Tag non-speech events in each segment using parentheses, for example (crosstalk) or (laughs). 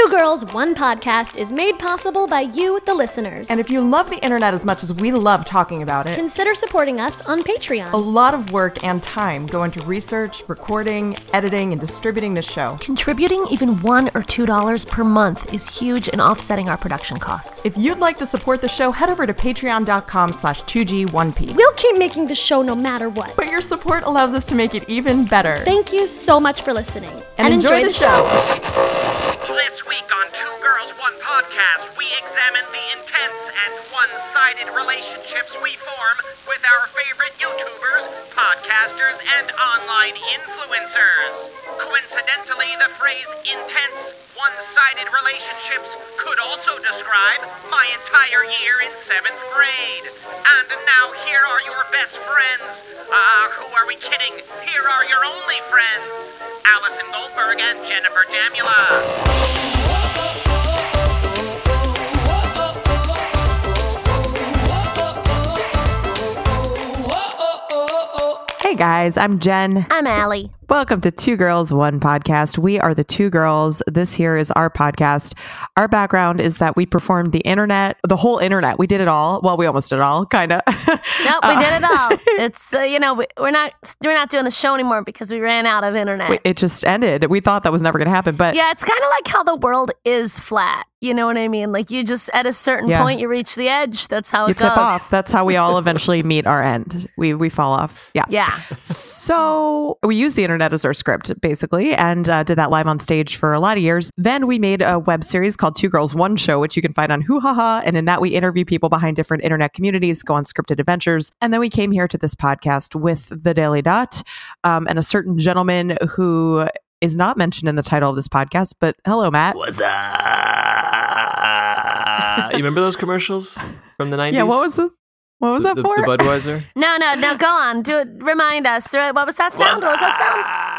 Two Girls, One Podcast is made possible by you, the listeners. And if you love the internet as much as we love talking about it, consider supporting us on Patreon. a lot of work and time go into research, recording, editing, and distributing the show. Contributing even one or two dollars per month is huge in offsetting our production costs. If you'd like to support the show, head over to patreon.com slash 2G1P. We'll keep making the show no matter what. But your support allows us to make it even better. Thank you so much for listening. and, enjoy, the, show. This week on Two Girls One Podcast, we examine the intense and one-sided relationships we form with our favorite YouTubers, podcasters, and online influencers. Coincidentally, the phrase intense, one-sided relationships could also describe my entire year in seventh grade. And now here are your best friends. Ah, who are we kidding? Here are your only friends. Allison Goldberg and Jennifer Jamula. Hey guys, I'm Jen. I'm Allie. Welcome to Two Girls, One Podcast. We are the two girls. This here is our podcast. Our background is that we performed the internet, the whole internet. We did it all. Well, we almost did it all, kind of. (laughs) Nope, we did it all. (laughs) It's uh, you know we, we're not we're not doing the show anymore because we ran out of internet. it just ended. We thought that was never going to happen, but Yeah, it's kind of like how the world is flat. You know what I mean? Like you just at a certain Yeah. point you reach the edge. That's how you it goes. tip off. That's how we all eventually meet our end. We we fall off. Yeah. Yeah. So we use the internet as our script, basically, and uh, did that live on stage for a lot of years. Then we made a web series called Two Girls One Show, which you can find on Hoo Ha Ha. And in that, we interview people behind different internet communities, go on scripted adventures. And then we came here to this podcast with the Daily Dot um, and a certain gentleman who is not mentioned in the title of this podcast. But hello, Matt. What's up? you remember those commercials from the 90s? (laughs) Yeah, what was the what was the, that for? the Budweiser? No, no, no. Go on. Do it. Remind us. What was that sound? What was that sound?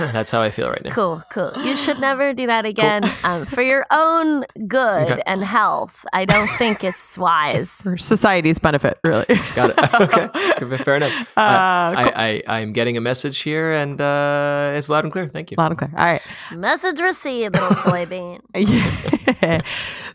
(laughs) That's how I feel right now. Cool, cool. You should (gasps) never do that again. Um, for your own good Okay. and health, I don't think it's (laughs) wise. for society's benefit, really. Got it. (laughs) okay. Fair enough. Uh, I, cool. I, I, I'm getting a message here and uh, it's loud and clear. Thank you. Loud and clear. All right. Message received, little soybean. Yeah.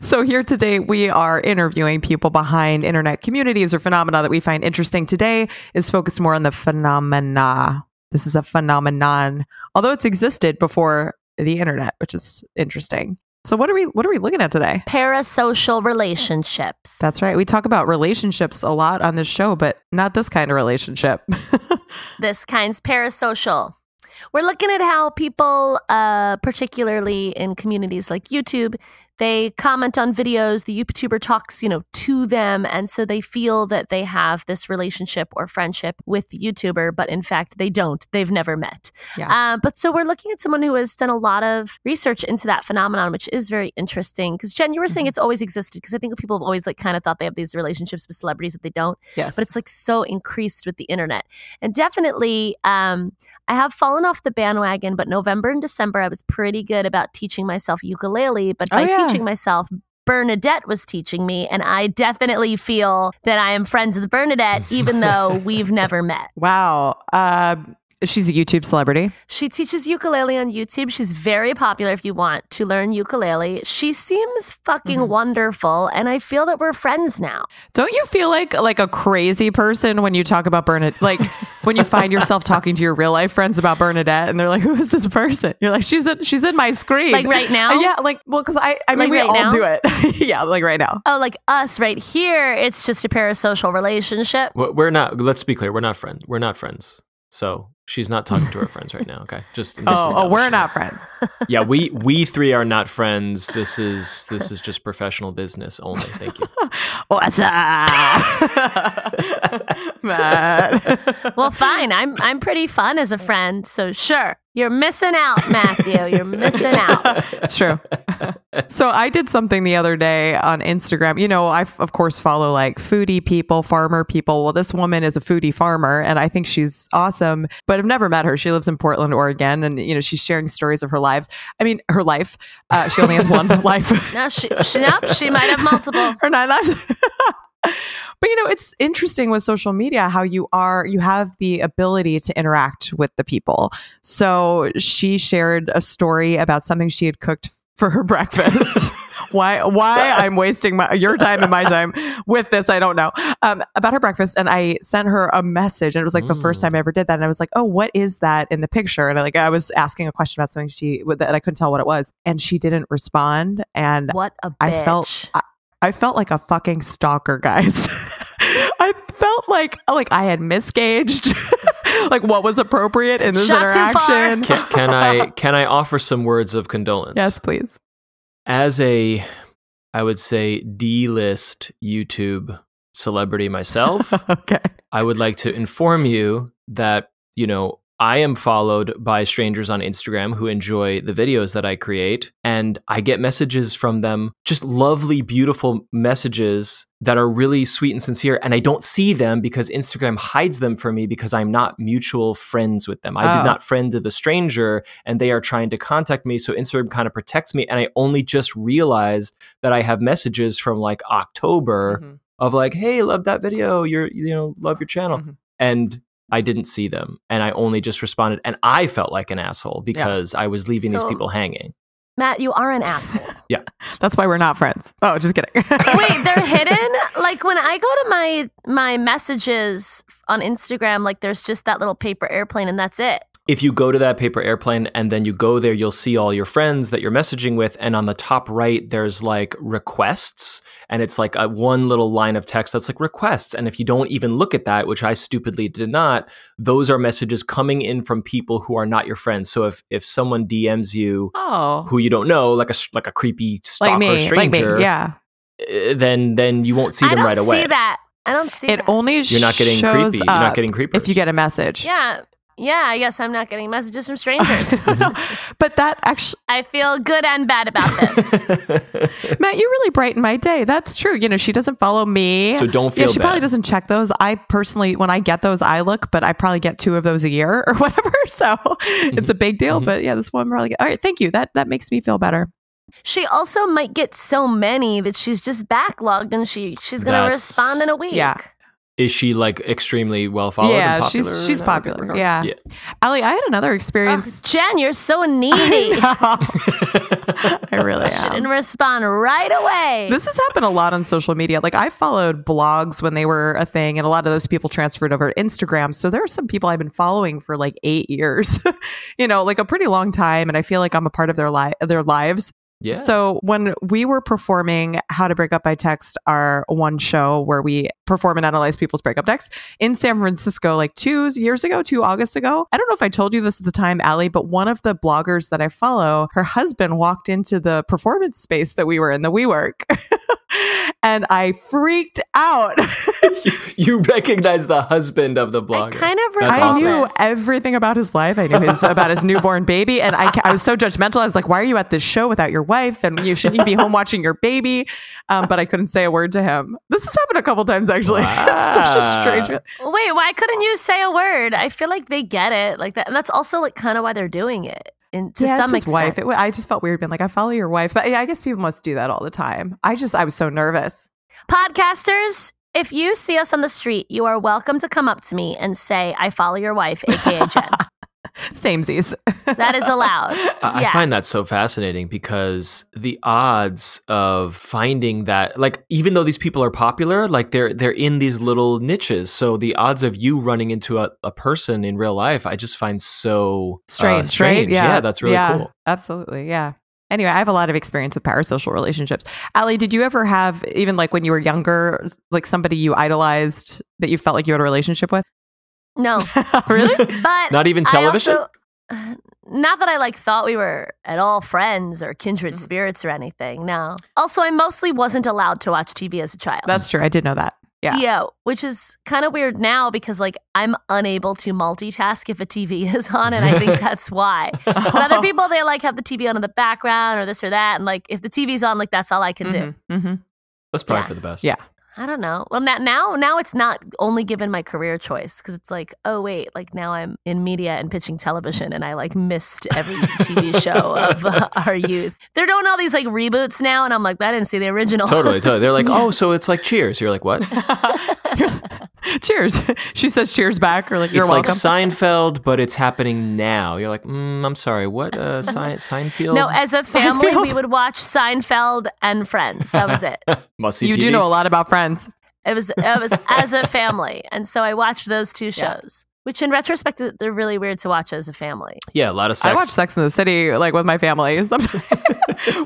so here today we are interviewing people behind internet communities or phenomena that we find interesting. Today is focused more on the phenomena. This is a phenomenon, although it's existed before the internet, which is interesting. So what are we what are we looking at today? Parasocial relationships. That's right. We talk about relationships a lot on this show, but not this kind of relationship. (laughs) this kind's parasocial. We're looking at how people, uh, particularly in communities like YouTube, they comment on videos. The YouTuber talks, you know, to them, and so they feel that they have this relationship or friendship with the YouTuber, but in fact they don't. They've never met. Yeah. Uh, but so we're looking at someone who has done a lot of research into that phenomenon, which is very interesting. Because Jen, you were saying it's always existed. Because I think people have always like kind of thought they have these relationships with celebrities that they don't yes. but it's like so increased with the internet. And definitely, um, I have fallen off the bandwagon, but November and December, I was pretty good about teaching myself ukulele. But Oh, by yeah. Teaching myself, Bernadette was teaching me, and I definitely feel that I am friends with Bernadette, even though (laughs) we've never met. wow. Uh, she's a YouTube celebrity. She teaches ukulele on YouTube. She's very popular if you want to learn ukulele. She seems fucking Mhm. wonderful, and I feel that we're friends now. Don't you feel like like a crazy person when you talk about Bernadette? Like when you find yourself (laughs) talking to your real life friends about Bernadette, and they're like, "Who is this person?" You're like, "She's in she's in my screen." Like right now? Uh, yeah, like well, because I I mean Like we right all now? do it. (laughs) yeah, like right now. Oh, like us right here, it's just a parasocial relationship. We're we're not, let's be clear, we're not friends. We're not friends. So she's not talking to her friends right now. Okay. Just (laughs) Oh, oh, we're not friends. (laughs) Yeah, we we (laughs) three are not friends. This is this is just professional business only. Thank you. What's up, uh, Matt? (laughs) Well, fine. I'm I'm pretty fun as a friend, so sure. You're missing out, Matthew. You're missing out. (laughs) it's true. so I did something the other day on Instagram. You know, I f- of course follow like foodie people, farmer people. Well, this woman is a foodie farmer, and I think she's awesome. But I've never met her. She lives in Portland, Oregon, and you know she's sharing stories of her lives. I mean, her life. Uh, she only has one (laughs) life. No, she, she no, she might have multiple. her nine lives. (laughs) But you know, it's interesting with social media how you are you have the ability to interact with the people. So she shared a story about something she had cooked for her (laughs) breakfast. (laughs) why why I'm wasting my your time and my time with this, I don't know. Um, about her breakfast, and I sent her a message, and it was like the first Mm. time I ever did that. And I was like, "Oh, what is that in the picture?" And I, like I was asking a question about something she that I couldn't tell what it was, and she didn't respond. And What a bitch. I felt I, I felt like a fucking stalker, guys. (laughs) I felt like like I had misgauged (laughs) like what was appropriate in this Shot too far. interaction. Can, can I (laughs) can I offer some words of condolence? yes, please. As a, I would say D-list YouTube celebrity myself, okay. I would like to inform you that you know I am followed by strangers on Instagram who enjoy the videos that I create, and I get messages from them, just lovely, beautiful messages that are really sweet and sincere. And I don't see them because Instagram hides them from me because I'm not mutual friends with them. I Oh. did not friend the stranger, and they are trying to contact me. So Instagram kind of protects me. And I only just realized that I have messages from like October Mhm. of like, hey, love that video. You're, you know, love your channel. Mhm. And I didn't see them. And I only just responded. And I felt like an asshole because I was leaving these people hanging. Matt, you are an (laughs) asshole. Yeah. That's why we're not friends. Oh, just kidding. (laughs) Wait, they're (laughs) hidden? Like when I go to my my messages on Instagram, like there's just that little paper airplane and that's it. If you go to that paper airplane and then you go there, you'll see all your friends that you're messaging with. And on the top right, there's like requests. And it's like a one little line of text that's like requests. And if you don't even look at that, which I stupidly did not, those are messages coming in from people who are not your friends. So if if someone DMs you oh, who you don't know, like a s- like a creepy stalker like me, like stranger, me. Yeah. uh, then then you won't see them right away. I don't see that. I don't see It that. only You're not getting creepy. You're not getting creepers. if you get a message. Yeah. Yeah, I guess I'm not getting messages from strangers. (laughs) but that actually, (laughs) I feel good and bad about this. (laughs) Matt, you really brighten my day. That's true. You know, she doesn't follow me. so don't feel yeah, she bad. probably doesn't check those. I personally, when I get those, I look, but I probably get two of those a year or whatever. So it's a big deal. Mhm. But yeah, this one probably. Get, all right, thank you. That that makes me feel better. she also might get so many that she's just backlogged and she she's gonna respond in a week. yeah. Is she like extremely well followed? yeah, and she's she's in that popular. Yeah. Yeah. Allie, I had another Ugh, experience. Jen, you're so (laughs) I needy. know. (laughs) I really She didn't respond right away. This has happened a lot on social media. Like I followed blogs when they were a thing, and a lot of those people transferred over to Instagram. So there are some people I've been following for like eight years, (laughs) you know, like a pretty long time, and I feel like I'm a part of their li- their lives. yeah. So when we were performing How to Break Up by Text, our one show where we perform and analyze people's breakup decks in San Francisco, like two years ago, two August ago. I don't know if I told you this at the time, Allie, but one of the bloggers that I follow, her husband walked into the performance space that we were in, the WeWork. (laughs) and I freaked out. (laughs) you recognize the husband of the I blogger. kind of That's I awesome. knew everything about his life. I knew his about his newborn baby, and I, I was so judgmental. I was like, "Why are you at this show without your wife? And you shouldn't you be home watching your baby?" Um, but I couldn't say a word to him. This has happened a couple times actually. (laughs) It's such a strange. Wait, why couldn't you say a word? I feel like they get it like that, and that's also like kind of why they're doing it. And to yeah, some it's his extent, wife. It, wa- I just felt weird being like, "I follow your wife," but yeah, I guess people must do that all the time. I just I was so nervous. podcasters. If you see us on the street, you are welcome to come up to me and say, "I follow your wife, aka Jen." (laughs) (laughs) Samesies. (laughs) that is allowed. I I find that so fascinating because the odds of finding that, like, even though these people are popular, like they're they're in these little niches. So the odds of you running into a, a person in real life, I just find so uh, strange, strange. right? Yeah, that's really yeah, cool. Absolutely, yeah. Anyway, I have a lot of experience with parasocial relationships. Allie, did you ever have, even like when you were younger, like somebody you idolized that you felt like you had a relationship with? No, (laughs) really? but Not even I television. also- (sighs) not that I like thought we were at all friends or kindred Mhm. spirits or anything. No. Also, I mostly wasn't allowed to watch TV as a child. That's true. I did know that. Yeah. Yeah, which is kind of weird now because like I'm unable to multitask if a TV (laughs) is on, and I think (laughs) that's why. But other people they like have the TV on in the background or this or that, and like if the TV's on, like that's all I can do. Mhm, mhm. That's probably Yeah. for the best. Yeah. I don't know. Well, now now now it's not only given my career choice because it's like, oh wait, like now I'm in media and pitching television, and I like missed every TV show of uh, (laughs) our youth. They're doing all these like reboots now, and I'm like, I didn't see the original. Totally, totally. They're like, (laughs) oh, so it's like Cheers. You're like, what? (laughs) (laughs) cheers. (laughs) she says cheers back, or like you're it's welcome. like Seinfeld, but it's happening now. You're like, mm, I'm sorry, what? Uh, (laughs) Sein- Seinfeld? no, as a family, Seinfeld. we would watch Seinfeld and Friends. That was it. Must see you TV. do know a lot about friends. It was it was as a family, and so I watched those two Yeah. shows. Which, in retrospect, they're really weird to watch as a family. Yeah, a lot of sex. I watched Sex in the City like with my family. Sometimes-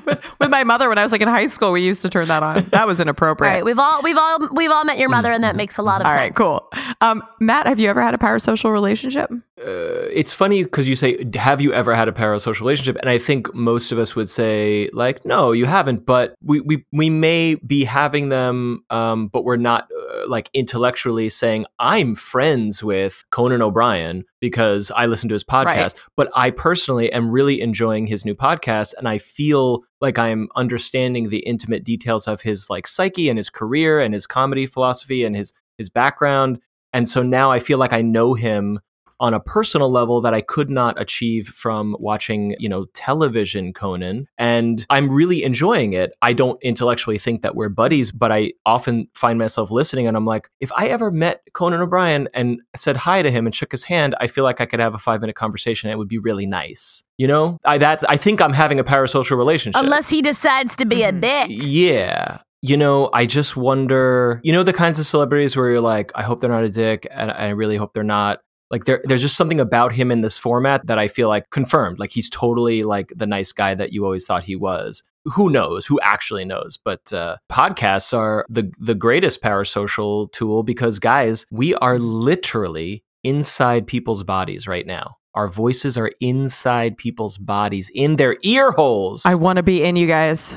with, with my mother when I was like in high school, we used to turn that on. That was inappropriate. right, we've all we've all we've all met your mother, and that makes a lot of All sense. right, cool. Um, Matt, have you ever had a parasocial relationship? uh, it's funny because you say, "Have you ever had a parasocial relationship?" And I think most of us would say, like, "No, you haven't." But we we we may be having them, um, but we're not uh, like intellectually saying, "I'm friends with Conan O'Brien." Because I listen to his podcast, Right. but I personally am really enjoying his new podcast, and I feel like I'm understanding the intimate details of his like psyche and his career and his comedy philosophy and his his background. And so now I feel like I know him on a personal level that I could not achieve from watching, you know, television Conan. And I'm really enjoying it. I don't intellectually think that we're buddies, but I often find myself listening and I'm like, if I ever met Conan O'Brien and said hi to him and shook his hand, I feel like I could have a five minute conversation and it would be really nice. You know? I that I think I'm having a parasocial relationship. Unless he decides to be a Mhm. dick. Yeah. You know, I just wonder, you know, the kinds of celebrities where you're like, I hope they're not a dick, and I really hope they're not. Like, there, there's just something about him in this format that I feel like confirmed. Like, he's totally like the nice guy that you always thought he was. Who knows? Who actually knows? But uh, podcasts are the the greatest parasocial tool because, guys, we are literally inside people's bodies right now. Our voices are inside people's bodies, in their ear holes. I want to be in you guys.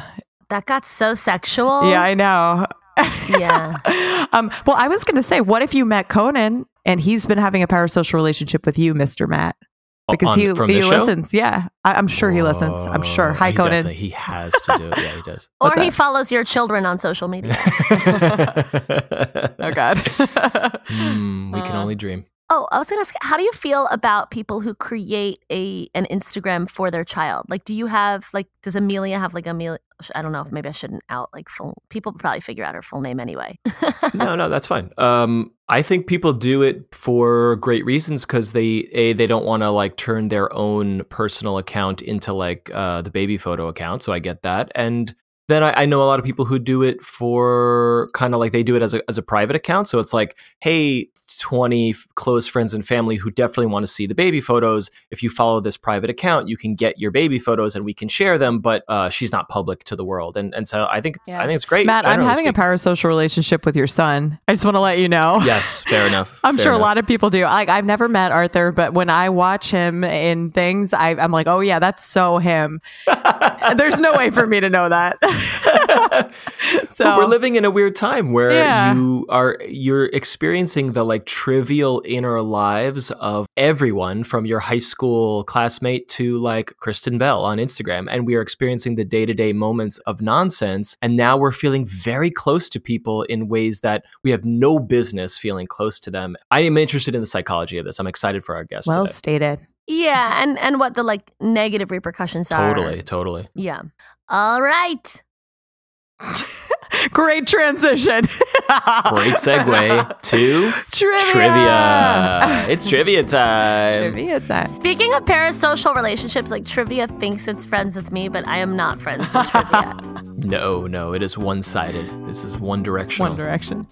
That got so sexual. Yeah, I know. Yeah. (laughs) um, well, I was going to say, what if you met Conan and he's been having a parasocial relationship with you, Mr. Matt? Because On- he, from he this show? listens. Yeah, I, I'm sure he listens. I'm sure. Hi, he Conan. He has to do it. Yeah, he (laughs) does. or What's he that? follows your children on social media. (laughs) Oh God. Hmm, we can Uh, only dream. Oh, I was gonna ask, how do you feel about people who create a an Instagram for their child? Like, do you have like, does Amelia have like Amelia? I don't know if maybe I shouldn't out like full. People probably figure out her full name anyway. No, no, that's fine. (laughs) Um, I think people do it for great reasons because they a they don't want to like turn their own personal account into like uh, the baby photo account. So I get that, and then I, I know a lot of people who do it for kind of like they do it as a as a private account. So it's like, hey. 20 f- close friends and family who definitely want to see the baby photos. If you follow this private account, you can get your baby photos and we can share them, but uh, she's not public to the world. And and so I think it's, Yeah. I think it's great. Matt, I'm having a parasocial relationship with your son. I just want to let you know. (laughs) Yes, fair enough. (laughs) I'm fair sure enough. a lot of people do. Like I've never met Arthur, but when I watch him in things, I, I'm like, oh yeah, that's so him. (laughs) There's no way for me to know that. so but we're living in a weird time where Yeah. you are you're experiencing the like trivial inner lives of everyone from your high school classmate to like Kristen Bell on Instagram and we are experiencing the day-to-day moments of nonsense and now we're feeling very close to people in ways that we have no business feeling close to them. I am interested in the psychology of this. I'm excited for our guest well today. stated. yeah, and and what the like negative repercussions are. Totally, totally. Yeah. All right. (laughs) (laughs) Great transition. (laughs) Great segue to Trivia. trivia. It's trivia time. Trivia time. Speaking of parasocial relationships, like Trivia thinks it's friends with me, but I am not friends with Trivia. (laughs) No, no, it is one-sided. This is one directional. One Direction.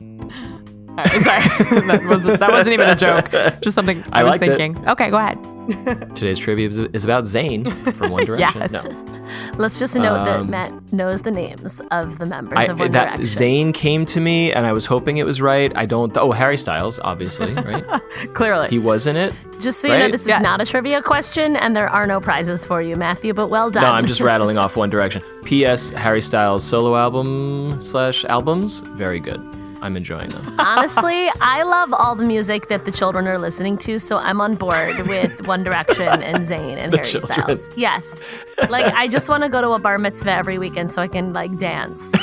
All right, sorry. that wasn't that wasn't even a joke. Just something I, I was liked it. thinking. Okay, go ahead. (laughs) Today's trivia is, is about Zayn from One (laughs) Direction. Yes. No, (laughs) Let's just note that Um, Matt knows the names of the members I, of One that Direction. Zayn came to me, and I was hoping it was right. I don't. Oh, Harry Styles, obviously, right? Clearly. he was in it. Just so you know, right? this is Yes. not a trivia question, and there are no prizes for you, Matthew. But well done. No, I'm just rattling off One Direction. P.S. Harry Styles solo album slash albums, very good. I'm enjoying them. (laughs) Honestly, I love all the music that the children are listening to, so I'm on board with One Direction and (laughs) Zayn and The Harry children. Styles. Yes. Like I just want to go to a bar mitzvah every weekend so I can like dance.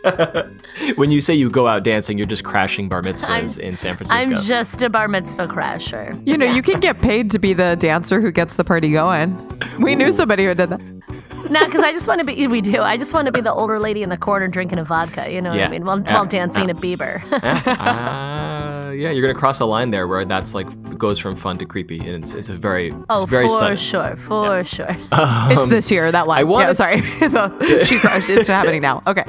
(laughs) when you say you go out dancing, you're just crashing bar mitzvahs in San Francisco. I'm just a bar mitzvah crasher. You know, you can get paid to be the dancer who gets the party going. We knew somebody who did that. No, because I just want to be. We do. I just want to be the older lady in the corner drinking a vodka. You know what Yeah. I mean? While, Yeah. while dancing a Bieber. (laughs) Ah, yeah, you're gonna cross a line there where that's like goes from fun to creepy, and it's, it's a very oh, it's very for sudden. sure, for sure. (laughs) It's this year, that line. I wanted- yeah, sorry. (laughs) The- she crushed. It's happening now. Okay.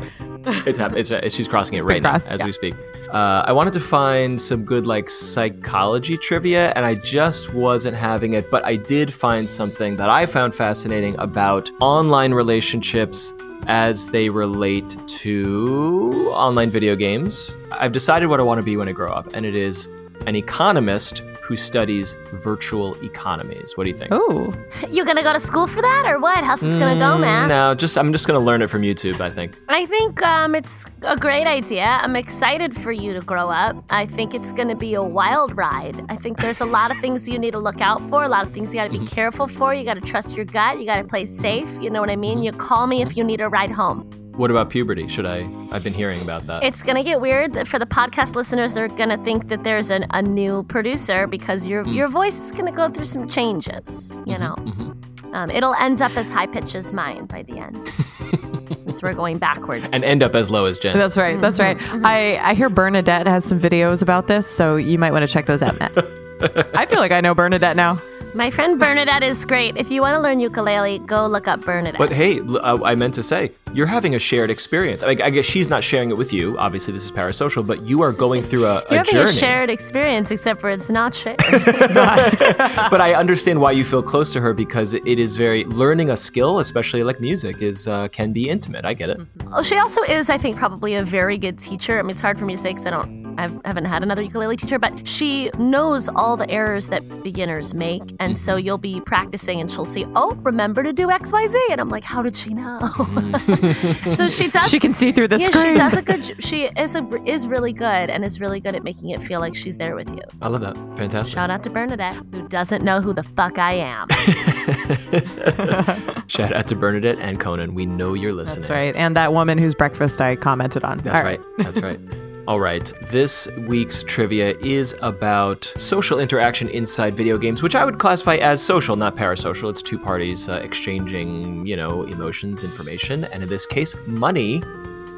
It's, happening. it's, it's she's crossing it been right now crossed, as yeah. we speak. Uh, I wanted to find some good like psychology trivia, and I just wasn't having it. But I did find something that I found fascinating about online relationships as they relate to online video games. I've decided what I want to be when I grow up, and it is an economist who studies virtual economies. What do you think? Oh, (laughs) you're gonna go to school for that or what? How's this gonna go, man? Mm, No, just I'm just gonna learn it from YouTube. I think. I think um, it's a great idea. I'm excited for you to grow up. I think it's going to be a wild ride. I think there's a lot of (laughs) things you need to look out for, a lot of things you got to be careful for. You got to trust your gut. You got to play safe. You know what I mean? You call me if you need a ride home. What about puberty? Should I? I've been hearing about that. It's going to get weird for the podcast listeners. They're going to think that there's an, a new producer because your hmm. your voice is going to go through some changes. You mm-hmm, know, mm-hmm. um, it'll end up as high pitched as mine by the end, (laughs) since we're going backwards. and end up as low as Jen. that's right. That's mm-hmm, right. I, I hear Bernadette has some videos about this, so you might want to check those out, Matt. (laughs) I feel like I know Bernadette now. My friend Bernadette is great. If you want to learn ukulele, go look up Bernadette. But hey, uh, I meant to say, you're having a shared experience. I, I guess she's not sharing it with you. Obviously, this is parasocial, but you are going through a, You're a having journey. a shared experience, except for it's not shared. (laughs) (laughs) but I understand why you feel close to her because it is very learning a skill, especially like music, is uh, can be intimate. I get it. oh, she also is, I think, probably a very good teacher. I mean, it's hard for me to say because I don't, I haven't had another ukulele teacher, but she knows all the errors that beginners make, and so you'll be practicing, and she'll say, "Oh, remember to do XYZ. And I'm like, "How did she know?" Mm. (laughs) so she does. She can see through the yeah, screen. she does a good. She is a, is really good, and is really good at making it feel like she's there with you. I love that. Fantastic. Shout out to Bernadette, who doesn't know who the fuck I am. (laughs) Shout out to Bernadette and Conan. We know you're listening. That's right. And that woman whose breakfast I commented on. That's All right. That's right. (laughs) All right. This week's trivia is about social interaction inside video games, which I would classify as social, not parasocial. It's two parties uh, exchanging, you know, emotions, information, and in this case, money.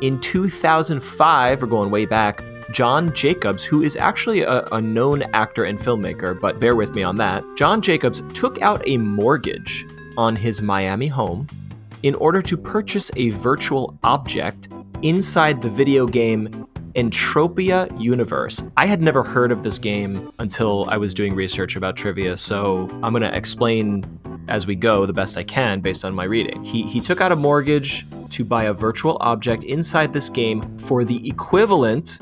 In 2005, we're going way back, John Jacobs, who is actually a, a known actor and filmmaker, but bear with me on that, John Jacobs took out a mortgage on his Miami home in order to purchase a virtual object inside the video game Entropia Universe. I had never heard of this game until I was doing research about trivia, so I'm going to explain as we go the best I can based on my reading. He, he took out a mortgage to buy a virtual object inside this game for the equivalent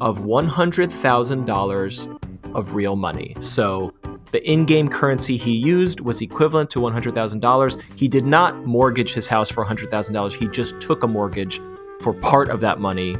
of $100,000 of real money. So the in game currency he used was equivalent to $100,000. He did not mortgage his house for $100,000. He just took a mortgage for part of that money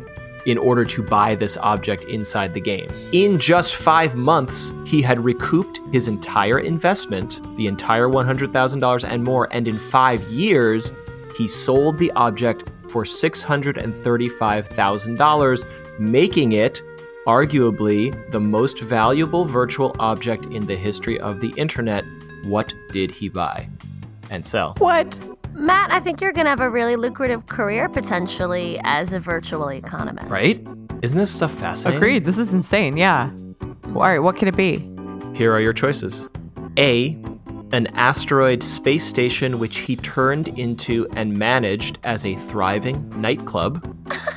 in order to buy this object inside the game. In just five months, he had recouped his entire investment, the entire $100,000 and more, and in five years, he sold the object for $635,000, making it arguably the most valuable virtual object in the history of the internet. What did he buy and sell? What? Matt, I think you're going to have a really lucrative career potentially as a virtual economist. Right? Isn't this stuff fascinating? Agreed. This is insane. Yeah. All right. What could it be? Here are your choices A. An asteroid space station which he turned into and managed as a thriving nightclub.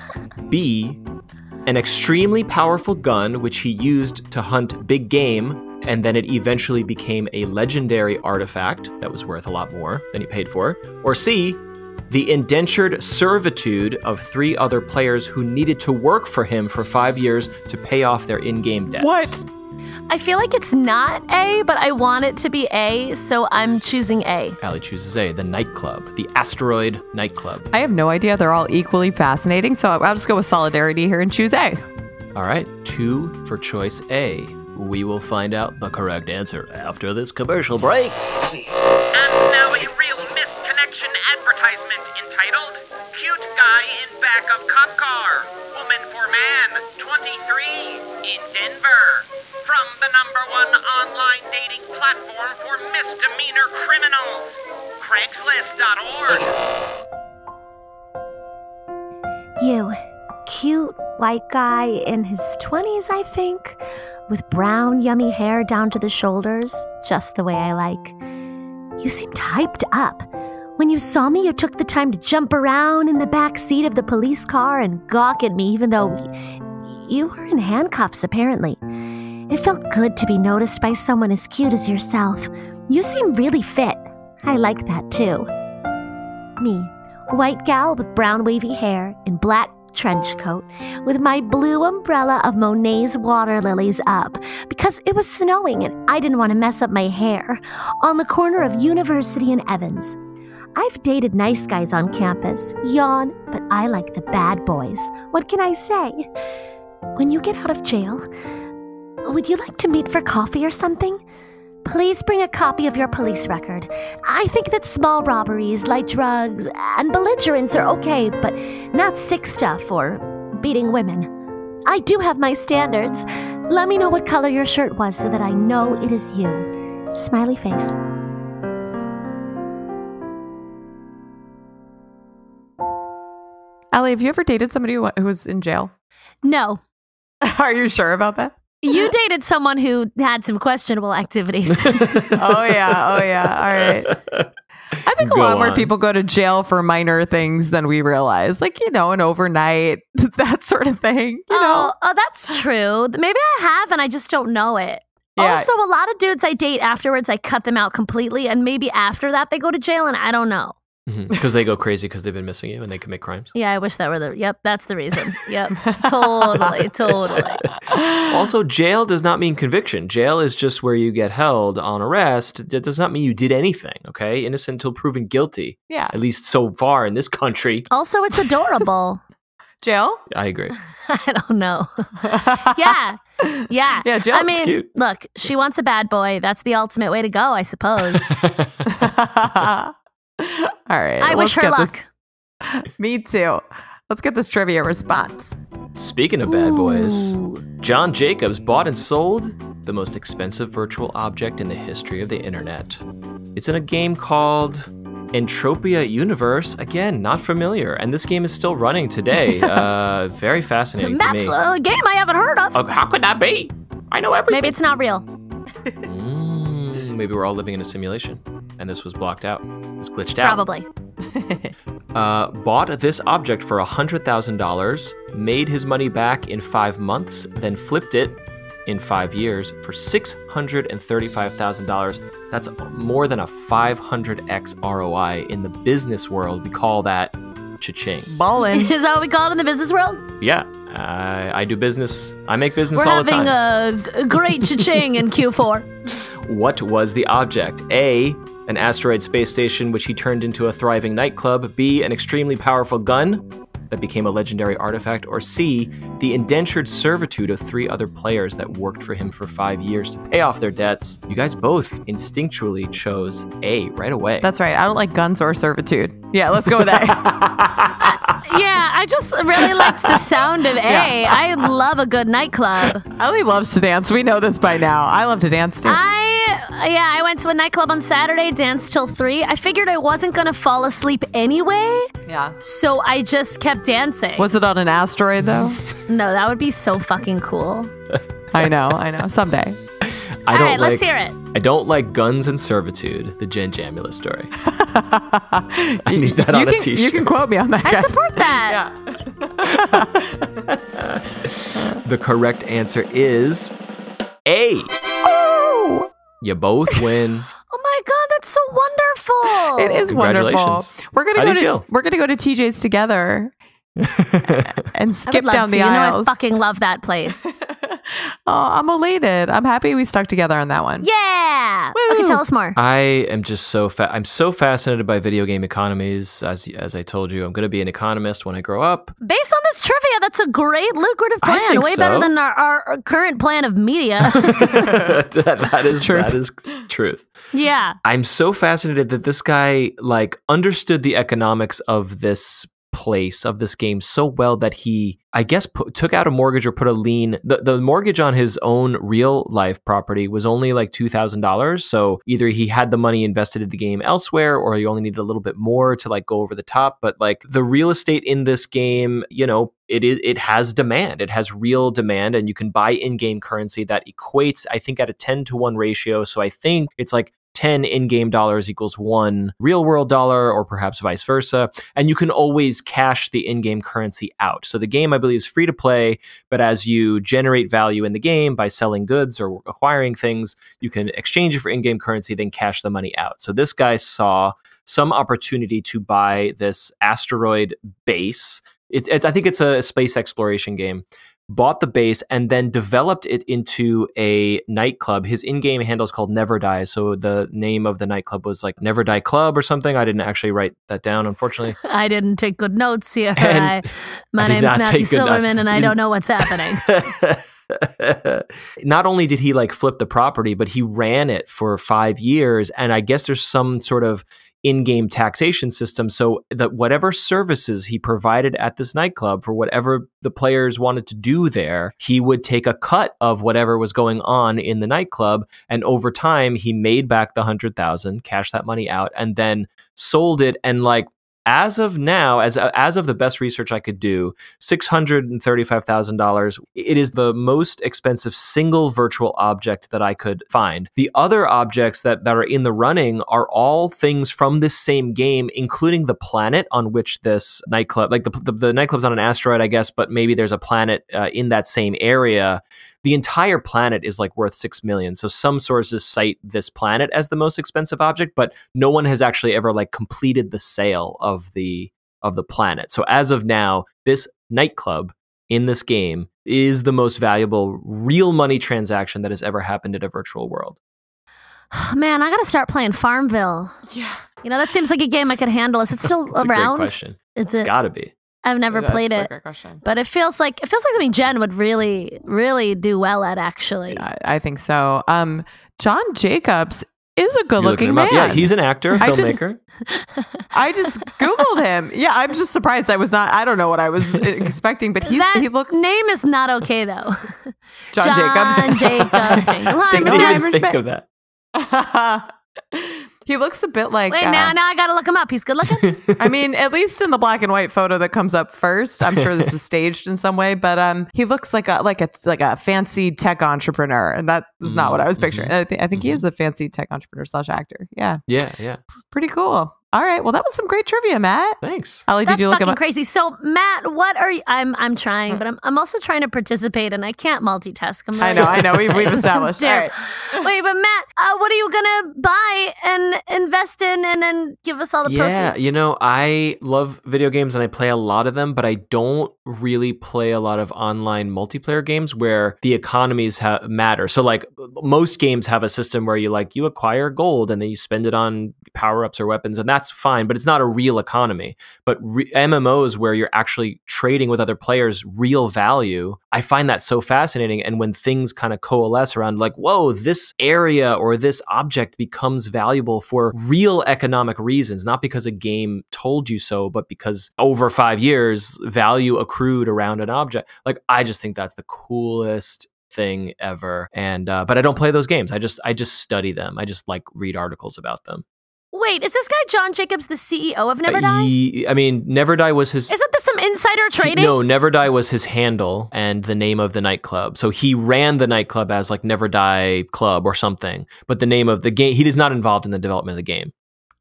(laughs) B. An extremely powerful gun which he used to hunt big game, and then it eventually became a legendary artifact that was worth a lot more than he paid for. Or C. The indentured servitude of three other players who needed to work for him for five years to pay off their in game debts. What? I feel like it's not A, but I want it to be A, so I'm choosing A. Allie chooses A, the nightclub, the asteroid nightclub. I have no idea. They're all equally fascinating. So I'll just go with solidarity here and choose A. All right, two for choice A. We will find out the correct answer after this commercial break. And now a real missed connection advertisement entitled Cute Guy in Back of Cop Car, Woman for Man, 23, in Denver. From the number one online dating platform for misdemeanor criminals, Craigslist.org. You, cute white guy in his 20s, I think, with brown, yummy hair down to the shoulders, just the way I like. You seemed hyped up. When you saw me, you took the time to jump around in the back seat of the police car and gawk at me, even though you were in handcuffs, apparently. It felt good to be noticed by someone as cute as yourself. You seem really fit. I like that too. Me, white gal with brown wavy hair and black trench coat, with my blue umbrella of Monet's water lilies up because it was snowing and I didn't want to mess up my hair, on the corner of University and Evans. I've dated nice guys on campus, yawn, but I like the bad boys. What can I say? When you get out of jail, would you like to meet for coffee or something? Please bring a copy of your police record. I think that small robberies, like drugs, and belligerence are okay, but not sick stuff or beating women. I do have my standards. Let me know what color your shirt was so that I know it is you. Smiley face. Allie, have you ever dated somebody who, who was in jail? No, (laughs) Are you sure about that? You dated someone who had some questionable activities. (laughs) Oh yeah, oh yeah. All right. I think a Go lot more people go to jail for minor things than we realize, like you know, an overnight, (laughs) that sort of thing. You know, Oh, oh, that's true. Maybe I have and I just don't know it. Yeah. Also, a lot of dudes I date afterwards, I cut them out completely, and maybe after that they go to jail, and I don't know. Mm-hmm. Because they go crazy because they've been missing you and they commit crimes. Yeah, I wish that were the. Yep, that's the reason. Yep, (laughs) totally, totally. Also, jail does not mean conviction. Jail is just where you get held on arrest. That does not mean you did anything, okay? Innocent until proven guilty. yeah. At least so far in this country. Also, it's adorable. (laughs) Jail. I agree. (laughs) I don't know. Yeah, yeah. Yeah, jail. I it's mean, cute. look, she wants a bad boy. That's the ultimate way to go, I suppose. (laughs) All right. I wish her get luck. this- (laughs) Me too. Let's get this trivia response. Speaking of bad boys, Ooh. John Jacobs bought and sold the most expensive virtual object in the history of the internet. It's in a game called Entropia Universe. Again, not familiar. And this game is still running today. (laughs) uh, very fascinating That's to me. a game I haven't heard of. Oh, how could that be? I know everything. Maybe it's not real. Mm, maybe we're all living in a simulation, and this was blocked out. It's glitched out. Probably. (laughs) Uh, bought this object for $100,000, made his money back in five months, then flipped it in five years for $635,000. That's more than a 500x ROI. In the business world, we call that cha-ching. Ballin'. (laughs) Is that what we call it in the business world? Yeah, I, I do business. I make business We're all the having a great cha-ching in Q4. (laughs) What was the object? A. An asteroid space station, which he turned into a thriving nightclub. B. An extremely powerful gun that became a legendary artifact. Or C. The indentured servitude of three other players that worked for him for five years to pay off their debts. You guys both instinctually chose A right away. That's right. I don't like guns or servitude. Yeah, let's go with A. (laughs) yeah, I just really liked the sound of A. Yeah. I love a good nightclub. Ellie loves to dance. We know this by now. I love to dance too. I Uh, yeah, I went to a nightclub on Saturday, danced till three. I figured I wasn't gonna fall asleep anyway, yeah. so I just kept dancing. Was it on an asteroid though? (laughs) no, that would be so fucking cool. I know. I know. Someday. I All don't right, like, let's hear it. I don't like guns and servitude, the Jen Jamula story. (laughs) I need that on a can, You t-shirt. can quote me on that. I guys. support that. Yeah. (laughs) the correct answer is A. You both win. (gasps) Oh my god, that's so wonderful. it is wonderful. Congratulations. We're gonna How go do to feel? we're gonna go to TJ's together (laughs) and skip love down to. the you know, I aisles. fucking love that place. (laughs) (laughs) Oh, I'm elated. I'm happy we stuck together on that one. Yeah. Okay, Woo. tell us more. I am just so fa- I'm so fascinated by video game economies. As as I told you, I'm going to be an economist when I grow up. Based on this trivia, that's a great lucrative I plan. think Way better than our, our current plan of media. (laughs) (laughs) that, that is Truth. that is truth. yeah. I'm so fascinated that this guy like understood the economics of this place of this game so well that he I guess pu- took out a mortgage or put a lien. The, the mortgage on his own real life property was only like $2000 so either he had the money invested in the game elsewhere or he only needed a little bit more to like go over the top. But like the real estate in this game you know it is it has demand. It has real demand and you can buy in-game currency that equates I think at a 10 to 1 ratio. So I think it's like 10 in-game dollars equals one real world dollar or perhaps vice versa. And you can always cash the in-game currency out. So the game i believe is free to play but as you generate value in the game by selling goods or acquiring things you can exchange it for in-game currency then cash the money out. So this guy saw some opportunity to buy this asteroid base. It, it's, i think it's a space exploration game bought the base and then developed it into a nightclub. His in-game handle is called Never Die, so the name of the nightclub was like Never Die Club or something. I didn't actually write that down, unfortunately. (laughs) I didn't take good notes here. (laughs) I, my I name's not Matthew. Silverman, and I don't know what's happening. (laughs) Not only did he like flip the property, but he ran it for five years. And I guess there's some sort of in-game taxation system. So that whatever services he provided at this nightclub for whatever the players wanted to do there he would take a cut of whatever was going on in the nightclub. And over time he made back the 100,000 cashed that money out and then sold it. And like as of now, as as of the best research I could do, six hundred and thirty five thousand dollars. It is the most expensive single virtual object that I could find. The other objects that that are in the running are all things from this same game, including the planet on which this nightclub, like the the, the nightclub's on an asteroid, I guess, but maybe there's a planet uh, in that same area the entire planet is like worth 6 million so some sources cite this planet as the most expensive object but no one has actually ever like completed the sale of the of the planet so as of now this nightclub in this game is the most valuable real money transaction that has ever happened in a virtual world (sighs) Man, I gotta start playing Farmville. Yeah. You know, that seems like a game I could handle. Is it still (laughs) it's a great around? question Is it's it? gotta be I've never That's played a it, great question. but it feels like it feels like something Jen would really, really do well at. Actually, I, I think so. Um, John Jacobs is a good looking him man. up? yeah he's an actor I just- filmmaker (laughs) I just googled him. Yeah, I'm just surprised. I was not. I don't know what I was expecting, but he's that he looks name is not okay though. John, (laughs) John Jacobs. Jacob. Hi, Ding Miss. I didn't even think of that (laughs) he looks a bit like. Wait, uh, now, now I gotta look him up. He's good looking. (laughs) (laughs) I mean, at least in the black and white photo that comes up first, I'm sure this was (laughs) staged in some way, but um, he looks like a like a like a fancy tech entrepreneur, and that is not what I was Mhm, picturing. And I think I think he mhm. is a fancy tech entrepreneur slash actor. Yeah, yeah yeah pretty cool. All right, well, that was some great trivia, Matt. thanks Ollie, did That's you look him fucking up? crazy. So, Matt, what are you? I'm I'm trying, but I'm I'm also trying to participate, and I can't multitask. I'm I know, I know. We've, we've (laughs) established. All right. Wait, but Matt, uh, what are you gonna buy and invest in, and then give us all the yeah, proceeds? you know, I love video games and I play a lot of them, but I don't really play a lot of online multiplayer games where the economies ha- matter. So, like most games have a system where you like you acquire gold and then you spend it on power ups or weapons, and that's fine. But it's not a real economy. But re- MMOs where you're actually trading with other players real value, I find that so fascinating. And when things kind of coalesce around like, whoa, this area or this object becomes valuable for real economic reasons, not because a game told you so, but because over five years, value accrued around an object. Like, I just think that's the coolest thing ever and uh, but i don't play those games i just i just study them i just like read articles about them Wait, is this guy John Jacobs the CEO of Never Uh, Die? he- i mean never die was his Isn't this some insider he- trading? no, Never Die was his handle and the name of the nightclub. So he ran the nightclub as like Never Die Club or something. But the name of the game, he is not involved in the development of the game.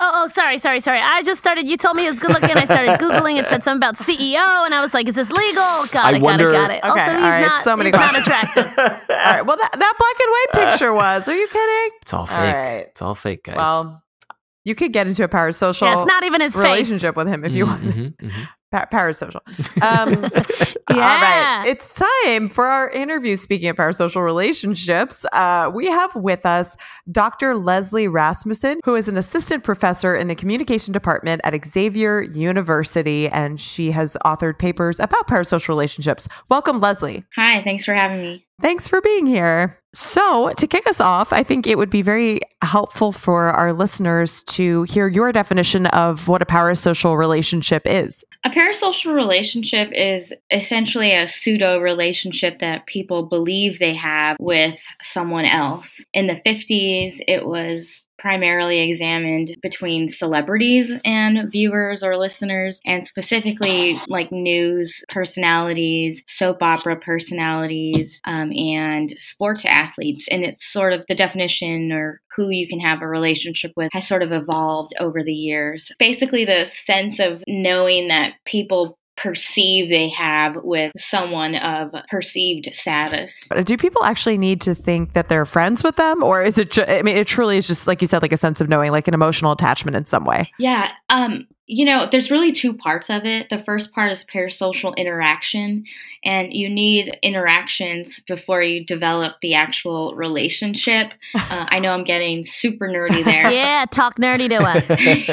Oh, oh, sorry, sorry, sorry. I just started. You told me it was good looking. I started (laughs) googling. It said something about CEO, and I was like, "Is this legal?" Got I it, wonder- got it, got it. Okay, also, he's right, not. so many he's not attractive. (laughs) All right. Well, that, that black and white picture was. Are you kidding? It's all fake. All right. It's all fake, guys. Well, you could get into a parasocial yeah, it's not even his face. relationship with him if you Mhm, want. mhm, mhm. Pa- parasocial. Um, (laughs) Yeah. right. It's time for our interview. Speaking of parasocial relationships, uh, we have with us Dr. Leslie Rasmussen, who is an assistant professor in the communication department at Xavier University, and she has authored papers about parasocial relationships. Welcome, Leslie. Hi, thanks for having me. Thanks for being here. So, to kick us off, I think it would be very helpful for our listeners to hear your definition of what a parasocial relationship is. A parasocial relationship is essentially a pseudo relationship that people believe they have with someone else. In the 50s, it was primarily examined between celebrities and viewers or listeners, and specifically like news personalities, soap opera personalities, um, and sports athletes. And it's sort of the definition or who you can have a relationship with has sort of evolved over the years. Basically, the sense of knowing that people perceive they have with someone of perceived status. Do people actually need to think that they're friends with them, or is it? Ju- I mean, it truly is just like you said, like a sense of knowing, like an emotional attachment in some way. Yeah, um, you know, there's really two parts of it. The first part is parasocial interaction, and you need interactions before you develop the actual relationship. Uh, I know I'm getting super nerdy (laughs) there. yeah, talk nerdy to us. (laughs)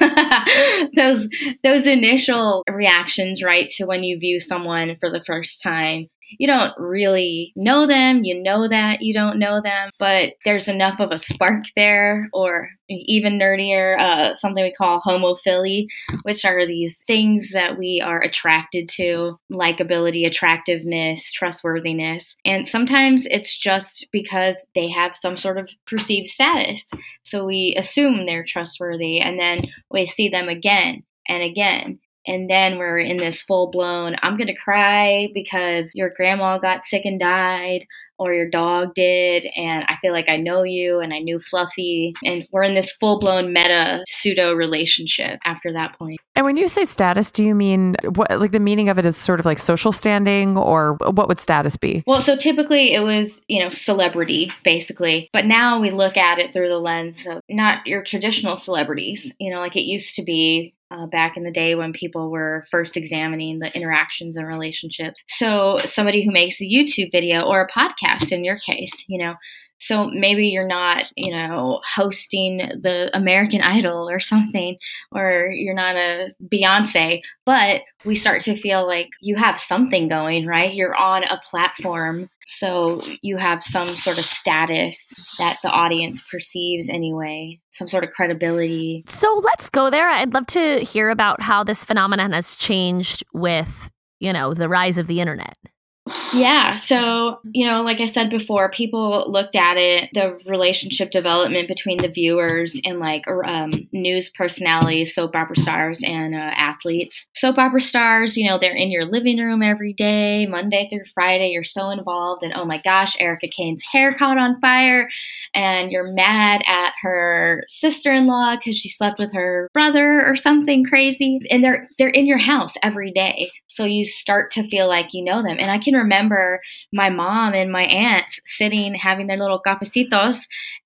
yeah. (laughs) those those initial reactions, right, to when you view someone for the first time. You don't really know them. You know that you don't know them, but there's enough of a spark there, or even nerdier, uh, something we call homophily, which are these things that we are attracted to likability, attractiveness, trustworthiness. And sometimes it's just because they have some sort of perceived status. So we assume they're trustworthy and then we see them again and again. And then we're in this full blown, I'm going to cry because your grandma got sick and died, or your dog did, and I feel like I know you and I knew Fluffy. And we're in this full blown meta pseudo relationship after that point. And when you say status, do you mean what? Like the meaning of it is sort of like social standing, or what would status be? Well, so typically it was, you know, celebrity, basically. But now we look at it through the lens of not your traditional celebrities, you know, like it used to be uh, back in the day when people were first examining the interactions and relationships. So, somebody who makes a YouTube video or a podcast in your case, you know, so maybe you're not, you know, hosting the American Idol or something, or you're not a Beyonce, but we start to feel like you have something going, right? You're on a platform. So you have some sort of status that the audience perceives anyway, some sort of credibility. So let's go there. I'd love to hear about how this phenomenon has changed with, you know, the rise of the internet. Yeah. So, you know, like I said before, people looked at it, the relationship development between the viewers and like um, news personalities, soap opera stars, and uh, athletes. Soap opera stars, you know, they're in your living room every day, Monday through Friday. You're so involved. And oh my gosh, Erica Kane's hair caught on fire. And you're mad at her sister in law because she slept with her brother or something crazy. And they're, they're in your house every day. So you start to feel like you know them. And I can remember my mom and my aunts sitting having their little cafecitos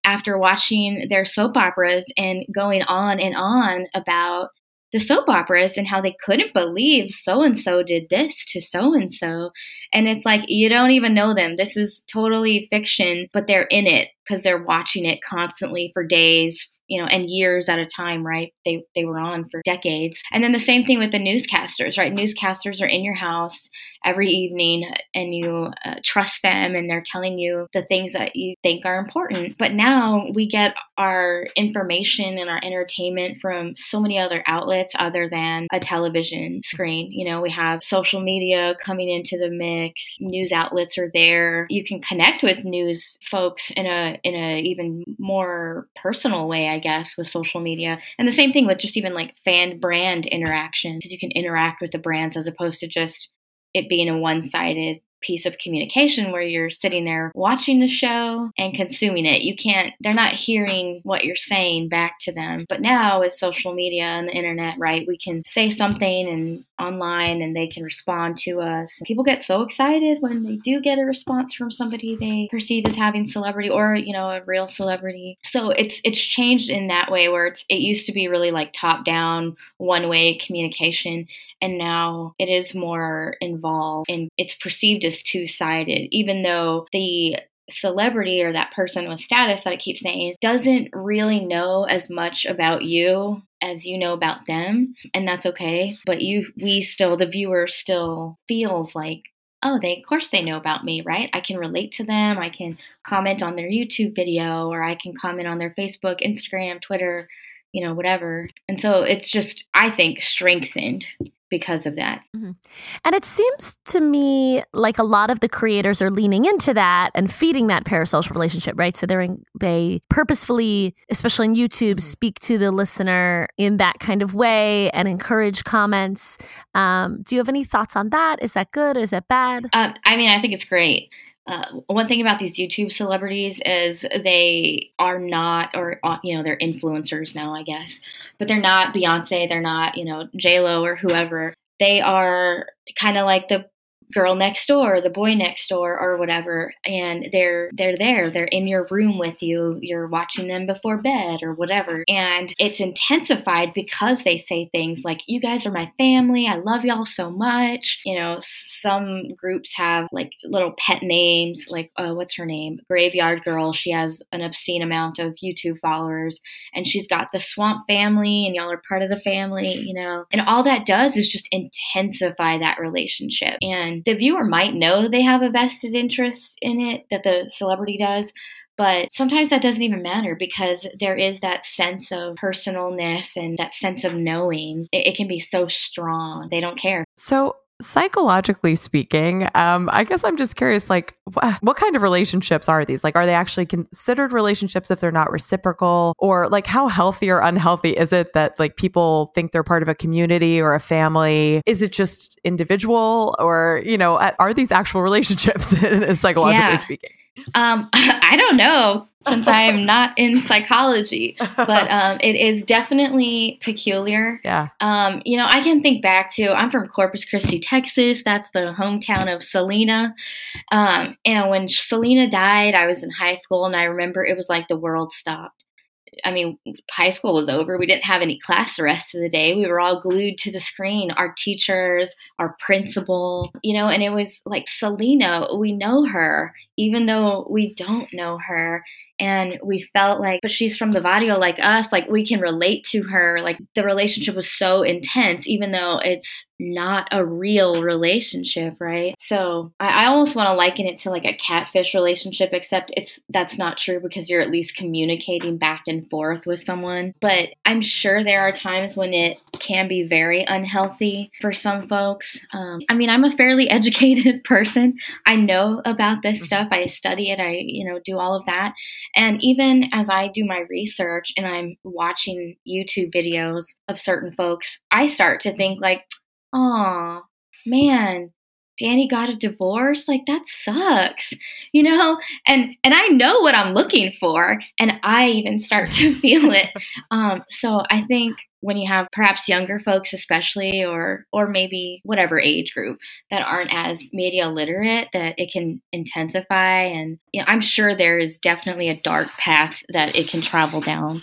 after watching their soap operas and going on and on about the soap operas and how they couldn't believe so and so did this to so and so. And it's like, you don't even know them. This is totally fiction, but they're in it because they're watching it constantly for days, you know, and years at a time, right? They they were on for decades. And then the same thing with the newscasters, right? Newscasters are in your house every evening and you uh, trust them and they're telling you the things that you think are important. But now we get our information and our entertainment from so many other outlets other than a television screen. You know, we have social media coming into the mix, news outlets are there. You can connect with news folks in a in a even more personal way, I guess, with social media. And the same thing with just even like fan brand interaction because you can interact with the brands as opposed to just it being a one sided piece of communication where you're sitting there watching the show and consuming it. You can't, they're not hearing what you're saying back to them. But now with social media and the internet, right, we can say something and online and they can respond to us. People get so excited when they do get a response from somebody they perceive as having celebrity or, you know, a real celebrity. So it's it's changed in that way where it's it used to be really like top down, one way communication and now it is more involved and it's perceived as two sided, even though the celebrity or that person with status that I keep saying doesn't really know as much about you as you know about them and that's okay. But you we still the viewer still feels like oh they of course they know about me right? I can relate to them. I can comment on their youtube video or i can comment on their facebook instagram twitter you know whatever. And so it's just i think strengthened because of that. Mm-hmm. And it seems to me like a lot of the creators are leaning into that and feeding that parasocial relationship, right? So they're in, they purposefully, especially on YouTube, mm-hmm. speak to the listener in that kind of way and encourage comments. Um, do you have any thoughts on that? Is that good? Is that bad? Um, I mean, I think it's great. Uh, one thing about these YouTube celebrities is they are not, or uh, you know, they're influencers now, I guess, but they're not Beyonce, they're not, you know, J Lo or whoever. They are kind of like the girl next door, the boy next door, or whatever, and they're they're there. They're in your room with you. You're watching them before bed or whatever, and it's intensified because they say things like, "You guys are my family. I love y'all so much." You know, some groups have like little pet names, like uh, what's her name, Graveyard Girl. She has an obscene amount of YouTube followers, and she's got the Swamp family, and y'all are part of the family. You know, and all that does is just intensify that relationship and the viewer might know they have a vested interest in it that the celebrity does, but sometimes that doesn't even matter because there is that sense of personalness and that sense of knowing. It, it can be so strong. They don't care. So, psychologically speaking um, i guess i'm just curious like wh- what kind of relationships are these? Like are they actually considered relationships if they're not reciprocal? Or like how healthy or unhealthy is it that like people think they're part of a community or a family? Is it just individual? Or you know are these actual (laughs) relationships (laughs) psychologically yeah. speaking um, (laughs) I don't know since I am not in psychology, but (laughs) um, it is definitely peculiar. Yeah. Um, you know, I can think back to I'm from Corpus Christi, Texas. That's the hometown of Selena. Um, and when Selena died, I was in high school, and I remember it was like the world stopped. I mean, high school was over. We didn't have any class the rest of the day. We were all glued to the screen, our teachers, our principal, you know, and it was like Selena, we know her, even though we don't know her and we felt like but she's from the barrio like us like we can relate to her. Like the relationship was so intense even though it's not a real relationship right? So i, I almost want to liken it to like a catfish relationship except it's that's not true because you're at least communicating back and forth with someone. But i'm sure there are times when it can be very unhealthy for some folks. Um, i mean i'm a fairly (laughs) educated person. I know about this mm-hmm. stuff. I study it. I you know do all of that. And even as I do my research and I'm watching YouTube videos of certain folks, I start to think like, oh, man, Danny got a divorce? Like that sucks you know? And and I know what I'm looking for and I even start to (laughs) feel it. Um so I think when you have perhaps younger folks especially or or maybe whatever age group that aren't as media literate that it can intensify and you know, i'm sure there is definitely a dark path that it can travel down.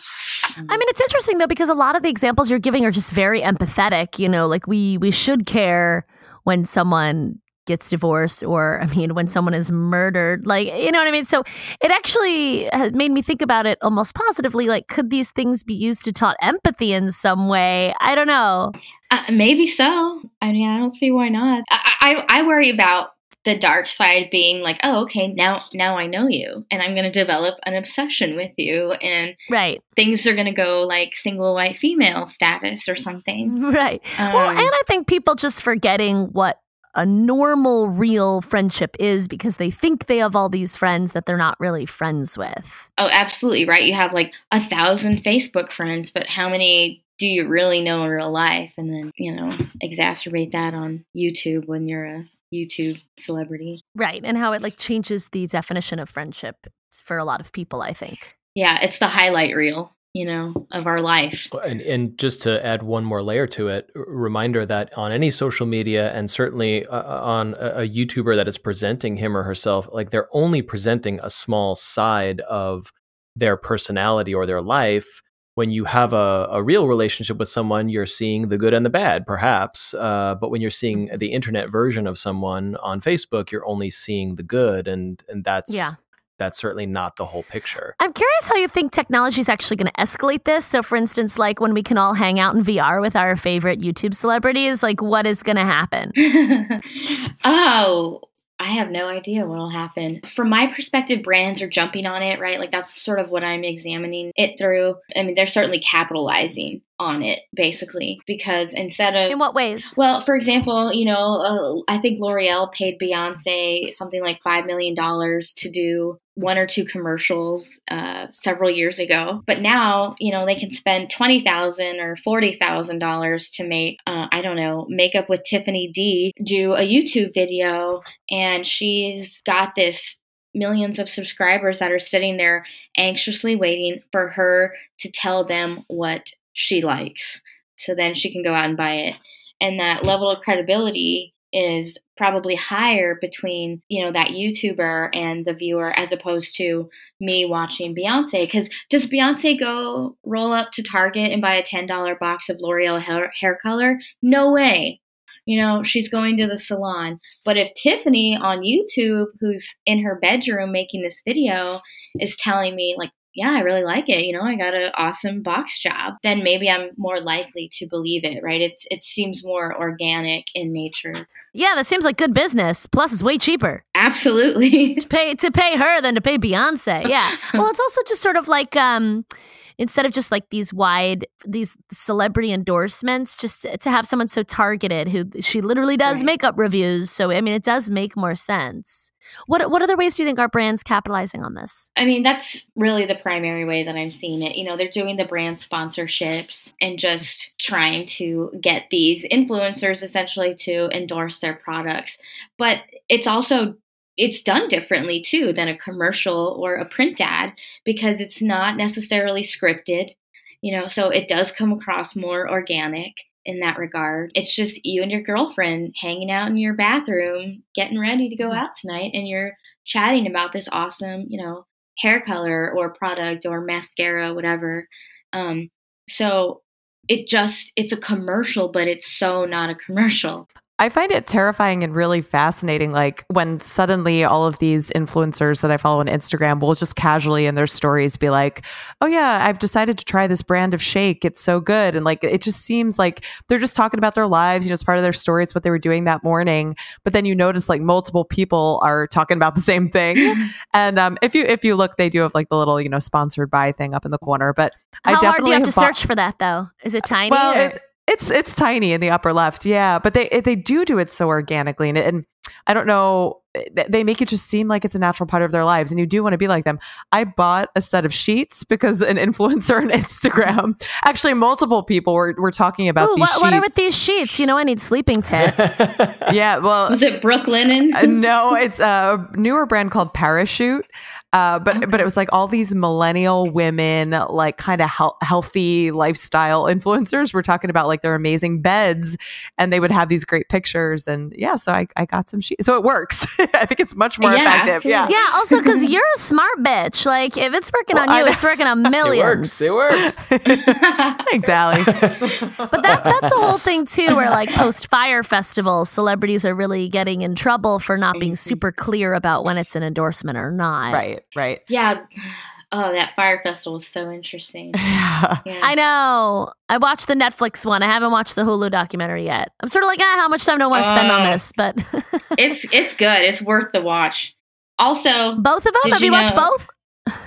I mean, it's interesting though because a lot of the examples you're giving are just very empathetic. You know, like we we should care when someone gets divorced or I mean when someone is murdered like you know what I mean? So it actually made me think about it almost positively like could these things be used to taught empathy in some way? I don't know. Uh, maybe so. I mean I don't see why not. I, I, I worry about the dark side being like oh okay now now i know you and i'm going to develop an obsession with you and right things are going to go like single white female status or something (laughs) right um, well and i think people just forgetting what a normal, real friendship is because they think they have all these friends that they're not really friends with. Oh, absolutely right. You have like a thousand Facebook friends, but how many do you really know in real life? And then, you know, exacerbate that on YouTube when you're a YouTube celebrity. Right. And how it like changes the definition of friendship for a lot of people, I think. Yeah, it's the highlight reel, you know, of our life. And, and just to add one more layer to it, reminder that on any social media and certainly uh, on a, a YouTuber that is presenting him or herself, like they're only presenting a small side of their personality or their life. When you have a, a real relationship with someone, you're seeing the good and the bad, perhaps. Uh, but when you're seeing the internet version of someone on Facebook, you're only seeing the good, and and that's Yeah. that's certainly not the whole picture. I'm curious how you think technology is actually going to escalate this. So, for instance, like when we can all hang out in VR with our favorite YouTube celebrities, like what is going to happen? (laughs) oh, I have no idea what'll happen. From my perspective, brands are jumping on it, right? Like that's sort of what I'm examining it through. I mean, they're certainly capitalizing on it, basically, because instead of In what ways? well, for example, you know, uh, I think L'Oreal paid Beyonce something like $5 million to do one or two commercials uh, several years ago. But now, you know, they can spend 20,000 or $40,000 to make, uh, I don't know, Makeup with Tiffany D do a YouTube video. And she's got this millions of subscribers that are sitting there anxiously waiting for her to tell them what she likes. So then she can go out and buy it. And that level of credibility is probably higher between, you know, that YouTuber and the viewer as opposed to me watching Beyonce. Because does Beyonce go roll up to Target and buy a $10 box of L'Oreal hair, hair color? No way. You know, she's going to the salon. But if Tiffany on YouTube, who's in her bedroom making this video, is telling me, like, yeah, I really like it. You know, I got an awesome box job. Then maybe I'm more likely to believe it, right? It's it seems more organic in nature. Yeah, that seems like good business. Plus, it's way cheaper Absolutely. (laughs) to pay to pay her than to pay Beyonce. Yeah. well, it's also just sort of like um, instead of just like these wide these celebrity endorsements, just to have someone so targeted who she literally does Right. makeup reviews. So I mean, it does make more sense. What what other ways do you think are brands capitalizing on this? I mean, that's really the primary way that I'm seeing it. You know, they're doing the brand sponsorships and just trying to get these influencers essentially to endorse their products. But it's also it's done differently too than a commercial or a print ad because it's not necessarily scripted. You know, so it does come across more organic in that regard. It's just you and your girlfriend hanging out in your bathroom, getting ready to go out tonight, and you're chatting about this awesome, you know, hair color or product or mascara, whatever. Um, so it just it's a commercial, but it's so not a commercial. I find it terrifying and really fascinating. Like when suddenly all of these influencers that I follow on Instagram will just casually in their stories be like, oh, yeah, I've decided to try this brand of shake. It's so good. And like, it just seems like they're just talking about their lives. You know, it's part of their story. It's what they were doing that morning. But then you notice like multiple people are talking about the same thing. (laughs) and um, if you if you look, they do have like the little, you know, sponsored by thing up in the corner. But I How hard do definitely you have to bought- search for that though? Is it tiny? well, or- it, it's it's tiny in the upper left, yeah. But they they do do it so organically, and, and I don't know. They make it just seem like it's a natural part of their lives, and you do want to be like them. I bought a set of sheets because an influencer (laughs) on Instagram, actually, multiple people were, were talking about Ooh, these what, sheets. what are with these sheets? You know, I need sleeping (laughs) tips. Yeah, well, Was it Brooklinen? uh, no, it's a newer brand called Parachute. Uh, but but it was like all these millennial women, like kind of hel- healthy lifestyle influencers, were talking about like their amazing beds, and they would have these great pictures, and yeah, so I, I got some sheets, so it works. (laughs) I think it's much more Yeah, effective. Yeah, absolutely. yeah, also because (laughs) you're a smart bitch. Like, if it's working Well, on you, know. it's working (laughs) on millions. it works. It works. thanks, Allie. But that that's a whole thing too, where like post Fyre festivals, celebrities are really getting in trouble for not being Mhm. super clear about when it's an endorsement or not. right, right. yeah. Oh, that Fyre festival was so interesting. (laughs) Yeah. Yeah. I know. I watched the Netflix one. I haven't watched the Hulu documentary yet. I'm sort of like, ah, how much time do I want to spend on Oh. this? But (laughs) it's it's good. It's worth the watch. Also, both of them? Did Have you, you watched both?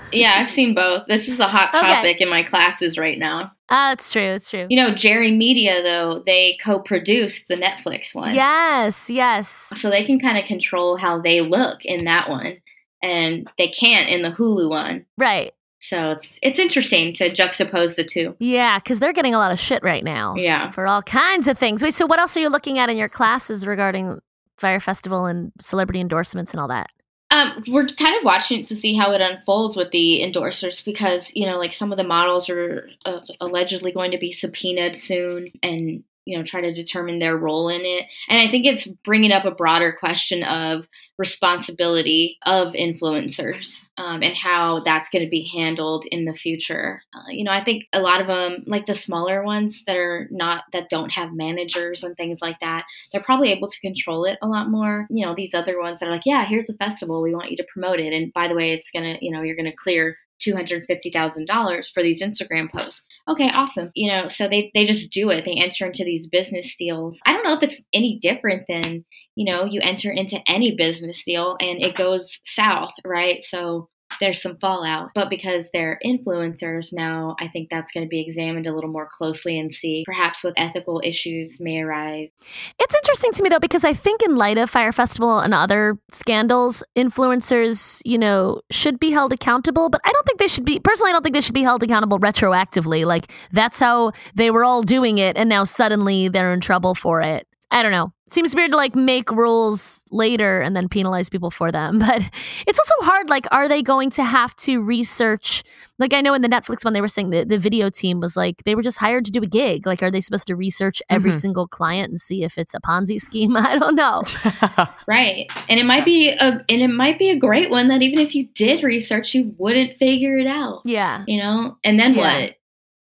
(laughs) yeah, I've seen both. This is a hot Okay. topic in my classes right now. Ah, it's true. It's true. You know, Jerry Media though, they co-produced the Netflix one. Yes, yes. So they can kind of control how they look in that one. And they can't in the Hulu one. Right. So it's it's interesting to juxtapose the two. Yeah, because they're getting a lot of shit right now. Yeah. For all kinds of things. Wait, so what else are you looking at in your classes regarding Fyre Festival and celebrity endorsements and all that? Um, we're kind of watching it to see how it unfolds with the endorsers because you know, like some of the models are uh, allegedly going to be subpoenaed soon, and you know try to determine their role in it. And i think it's bringing up a broader question of responsibility of influencers um, and how that's going to be handled in the future. Uh, you know i think a lot of them like the smaller ones that are not that don't have managers and things like that they're probably able to control it a lot more. You know these other ones that are like yeah here's a festival we want you to promote it. And by the way it's gonna you know you're gonna clear $250,000 for these Instagram posts. Okay, awesome. You know, so they, they just do it. They enter into these business deals. I don't know if it's any different than, you know, you enter into any business deal and it goes south, right? So there's some fallout. But because they're influencers now, I think that's going to be examined a little more closely and see perhaps what ethical issues may arise. It's interesting to me though, because I think in light of Fyre Festival and other scandals, influencers, you know, should be held accountable. But I don't think they should be, personally, I don't think they should be held accountable retroactively. Like that's how they were all doing it. And now suddenly they're in trouble for it. I don't know. It seems weird to like make rules later and then penalize people for them. (laughs) But it's also hard. Like, are they going to have to research? Like, I know in the Netflix one, they were saying the, the video team was like, they were just hired to do a gig. Like, are they supposed to research every Mhm. single client and see if it's a Ponzi scheme? (laughs) I don't know. (laughs) Right. And it might be a and it might be a great one that even if you did research, you wouldn't figure it out. Yeah. You know? And then Yeah. what?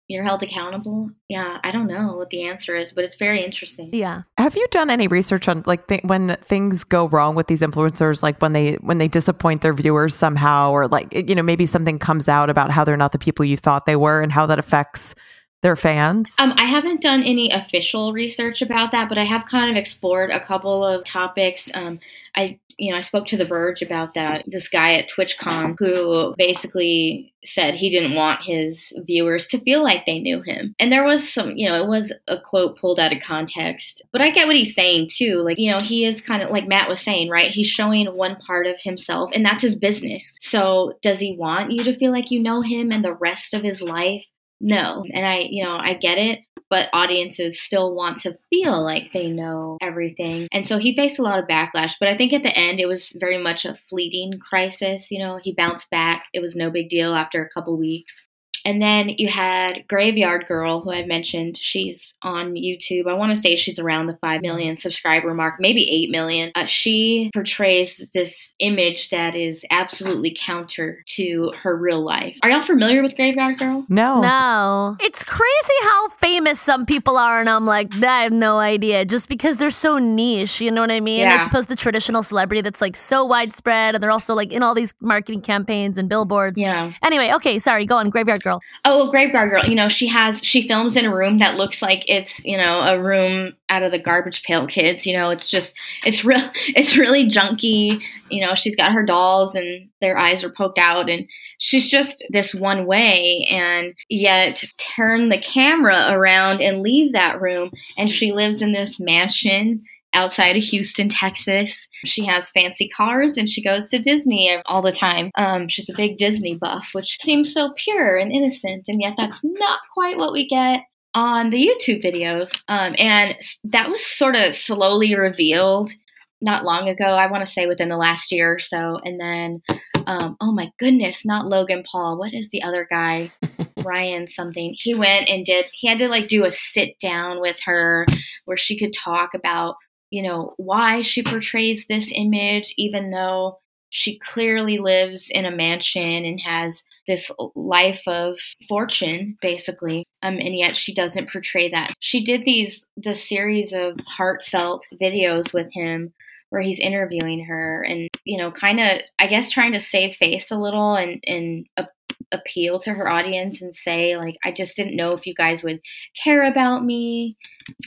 You're held accountable? Yeah, I don't know what the answer is, but it's very interesting. Yeah. Have you done any research on like th- when things go wrong with these influencers, like when they when they disappoint their viewers somehow, or like you know maybe something comes out about how they're not the people you thought they were, and how that affects their fans? Um, I haven't done any official research about that, but I have kind of explored a couple of topics. Um, I, you know, I spoke to The Verge about that. This guy at TwitchCon who basically said he didn't want his viewers to feel like they knew him. And there was some, you know, it was a quote pulled out of context, but I get what he's saying too. Like, you know, he is kind of like Matt was saying, right? He's showing one part of himself, and that's his business. So, does he want you to feel like you know him and the rest of his life? No. And I, you know, I get it, but audiences still want to feel like they know everything. And so he faced a lot of backlash, but I think at the end it was very much a fleeting crisis. You know, he bounced back. It was no big deal after a couple weeks. And then you had Graveyard Girl, who I mentioned. She's on YouTube. I want to say she's around the 5 million subscriber mark, maybe 8 million. Uh, she portrays this image that is absolutely counter to her real life. Are y'all familiar with Graveyard Girl? no. No. It's crazy how famous some people are, and I'm like, I have no idea. Just because they're so niche, you know what I mean? Yeah. As opposed to the traditional celebrity that's like so widespread, and they're also like in all these marketing campaigns and billboards. Yeah. Anyway, okay, sorry, go on, Graveyard Girl. Oh, well, Graveyard Girl, you know, she has, she films in a room that looks like it's, you know, a room out of the Garbage Pail Kids. You know, it's just, it's real, (laughs) it's really junky. You know, she's got her dolls and their eyes are poked out and she's just this one way and yet turn the camera around and leave that room. And she lives in this mansion outside of Houston, Texas. She has fancy cars and she goes to Disney all the time. Um, she's a big Disney buff, which seems so pure and innocent, and yet that's not quite what we get on the YouTube videos. Um, and that was sort of slowly revealed not long ago. I want to say within the last year or so. And then, um, oh my goodness, not Logan Paul. What is the other guy? (laughs) Ryan something. He went and did. He had to like do a sit down with her where she could talk about you know why she portrays this image, even though she clearly lives in a mansion and has this life of fortune basically. Um, and yet she doesn't portray that. She did these the series of heartfelt videos with him where he's interviewing her and you know kind of i guess trying to save face a little and and a- appeal to her audience and say like i just didn't know if you guys would care about me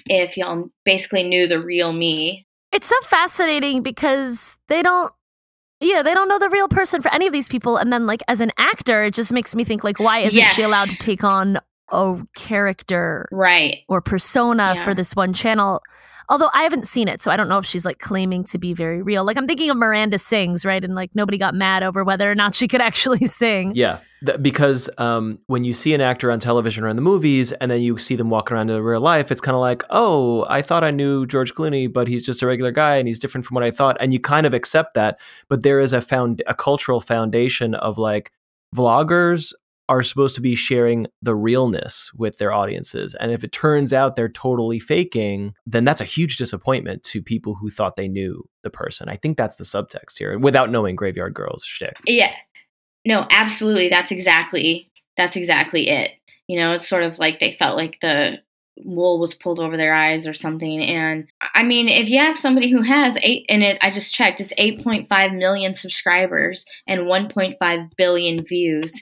if y'all basically knew the real me It's so fascinating because they don't. Yeah, they don't know the real person for any of these people. And then, like, as an actor, it just makes me think, like, why isn't she allowed to take on a character right or persona Yeah. for this one channel. Although I haven't seen it, so I don't know if she's like claiming to be very real. Like I'm thinking of Miranda Sings, right? And like nobody got mad over whether or not she could (laughs) actually sing. Yeah, th- because um, when you see an actor on television or in the movies, and then you see them walking around in real life, it's kind of like, oh, I thought I knew George Clooney, but he's just a regular guy, and he's different from what I thought, and you kind of accept that. But there is a found a cultural foundation of like vloggers are supposed to be sharing the realness with their audiences. And if it turns out they're totally faking, then that's a huge disappointment to people who thought they knew the person. I think that's the subtext here without knowing Graveyard Girls shtick. Yeah. No, absolutely. That's exactly that's exactly it. You know, it's sort of like they felt like the wool was pulled over their eyes or something. And I mean, if you have somebody who has eight, and it, I just checked, it's 8.5 million subscribers and 1.5 billion views.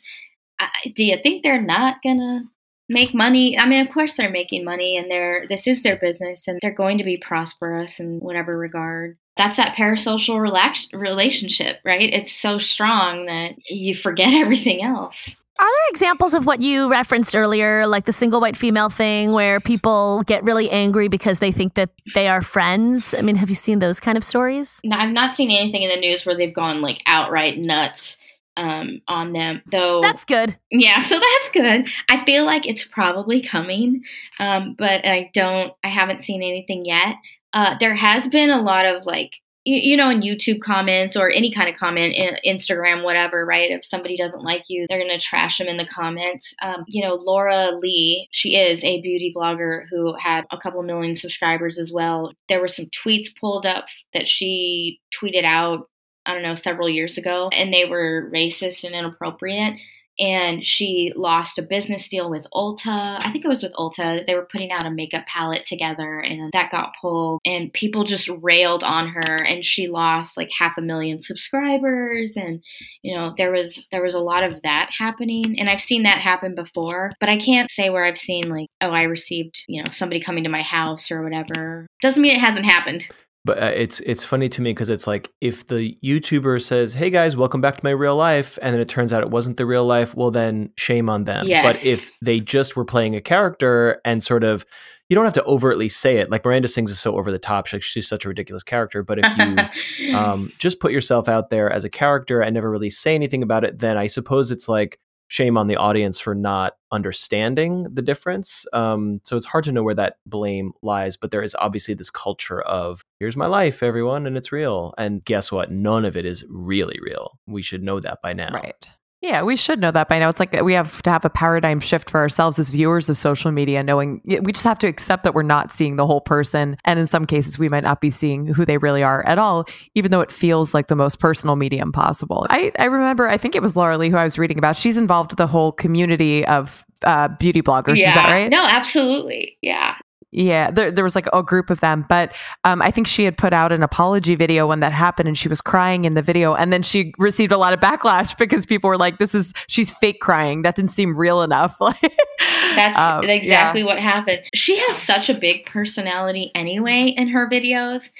I, do you think they're not gonna make money? I mean, of course they're making money, and they're this is their business, and they're going to be prosperous in whatever regard. That's that parasocial relax, relationship, right? It's so strong that you forget (laughs) everything else. Are there examples of what you referenced earlier, like the single white female thing, where people get really angry because they think that they are friends? I mean, have you seen those kind of stories? No, I've not seen anything in the news where they've gone like outright nuts um, on them, though. That's good. Yeah, (laughs) so that's good. I feel like it's probably coming, um, but I don't. I haven't seen anything yet. Uh, there has been a lot of like you, you know in YouTube comments or any kind of comment, in Instagram, whatever. Right? If somebody doesn't like you, they're gonna trash them in the comments. Um, you know, Laura Lee, she is a beauty blogger who had a couple million subscribers as well. There were some tweets pulled up that she tweeted out I don't know, several years ago, and they were racist and inappropriate. And she lost a business deal with Ulta. I think it was with Ulta. They were putting out a makeup palette together, and that got pulled. And people just railed on her, and she lost like half a million subscribers. And you know, there was there was a lot of that happening. And I've seen that happen before, but I can't say where I've seen like, oh, I received you know somebody coming to my house or whatever. Doesn't mean it hasn't happened. But uh, it's it's funny to me because it's like if the YouTuber says, "Hey guys, welcome back to my real life," and then it turns out it wasn't the real life, well then shame on them. Yes. But if they just were playing a character and sort of you don't have to overtly say it. Like Miranda Sings is so over the top. She's, she's such a ridiculous character. But if you um, (laughs) just put yourself out there as a character and never really say anything about it, then I suppose it's like shame on the audience for not understanding the difference. Um, so it's hard to know where that blame lies, but there is obviously this culture of here's my life, everyone, and it's real. And guess what? None of it is really real. We should know that by now. Right. Yeah, we should know that by now. It's like we have to have a paradigm shift for ourselves as viewers of social media, knowing we just have to accept that we're not seeing the whole person. And in some cases, we might not be seeing who they really are at all, even though it feels like the most personal medium possible. I, I remember, I think it was Laura Lee who I was reading about. She's involved with the whole community of uh, beauty bloggers. yeah. Is that right? No, absolutely. Yeah. Yeah, there, there was like a group of them, but um, I think she had put out an apology video when that happened, and she was crying in the video, and then she received a lot of backlash (laughs) because people were like, "This is she's fake crying. That didn't seem real enough." (laughs) That's Um, exactly yeah. what happened. She has such a big personality anyway in her videos.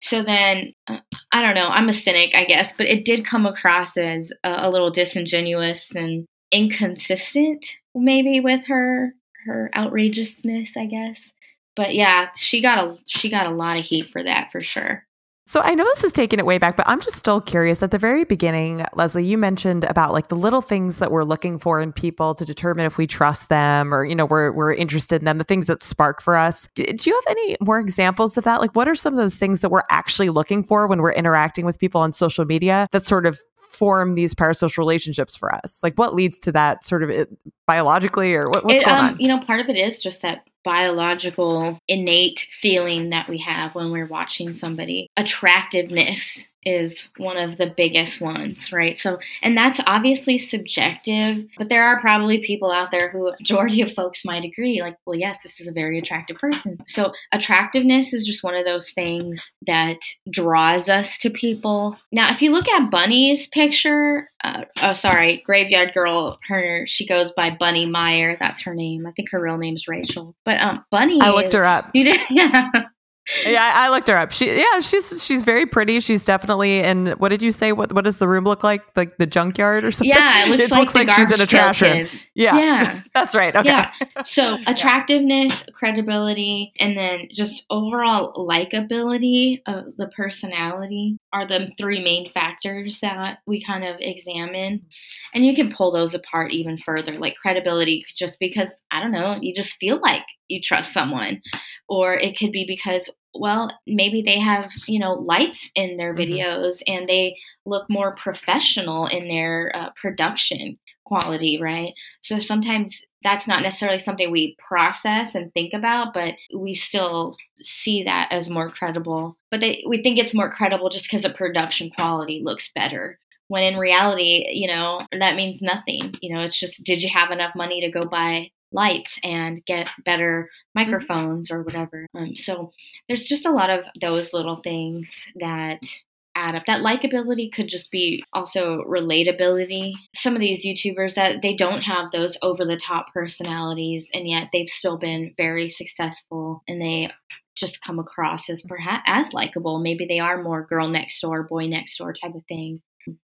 So then, uh, I don't know. I'm a cynic, I guess, but it did come across as a, a little disingenuous and inconsistent, maybe with her her outrageousness, I guess. But yeah, she got a she got a lot of heat for that for sure. So I know this is taking it way back, but I'm just still curious. At the very beginning, Leslie, you mentioned about like the little things that we're looking for in people to determine if we trust them or, you know, we're we're interested in them, the things that spark for us. Do you have any more examples of that? Like what are some of those things that we're actually looking for when we're interacting with people on social media that sort of form these parasocial relationships for us? Like what leads to that sort of it, biologically or what, what's It, going um, on? You know, part of it is just that biological innate feeling that we have when we're watching somebody. Attractiveness is one of the biggest ones, right? So, and that's obviously subjective, but there are probably people out there who majority of folks might agree like, well, yes, this is a very attractive person. So, attractiveness is just one of those things that draws us to people. Now, if you look at Bunny's picture, uh, oh, sorry, Graveyard Girl, her she goes by Bunny Meyer. That's her name. I think her real name's Rachel. But um, Bunny. I looked her up. (laughs) You did, yeah. Yeah, I, looked her up. She, yeah, she's she's very pretty. She's definitely in. What did you say? What what does the room look like? Like the junkyard or something? Yeah, it looks (laughs) like, the she's in a trash room. Yeah, Yeah. (laughs) that's right. Okay. Yeah. So (laughs) attractiveness, credibility, and then just overall likability of the personality are the three main factors that we kind of examine. And you can pull those apart even further, like credibility, just because, I don't know, you just feel like you trust someone. Or it could be because, well, maybe they have, you know, lights in their Mhm. videos and they look more professional in their uh, production quality, right? So sometimes that's not necessarily something we process and think about, but we still see that as more credible. But they, we think it's more credible just because the production quality looks better. When in reality, you know, that means nothing. You know, it's just did you have enough money to go buy lights and get better microphones or whatever? Um, so there's just a lot of those little things that add up. That likability could just be also relatability. Some of these YouTubers that they don't have those over the top personalities and yet they've still been very successful and they just come across as perhaps as likable. Maybe they are more girl next door, boy next door type of thing.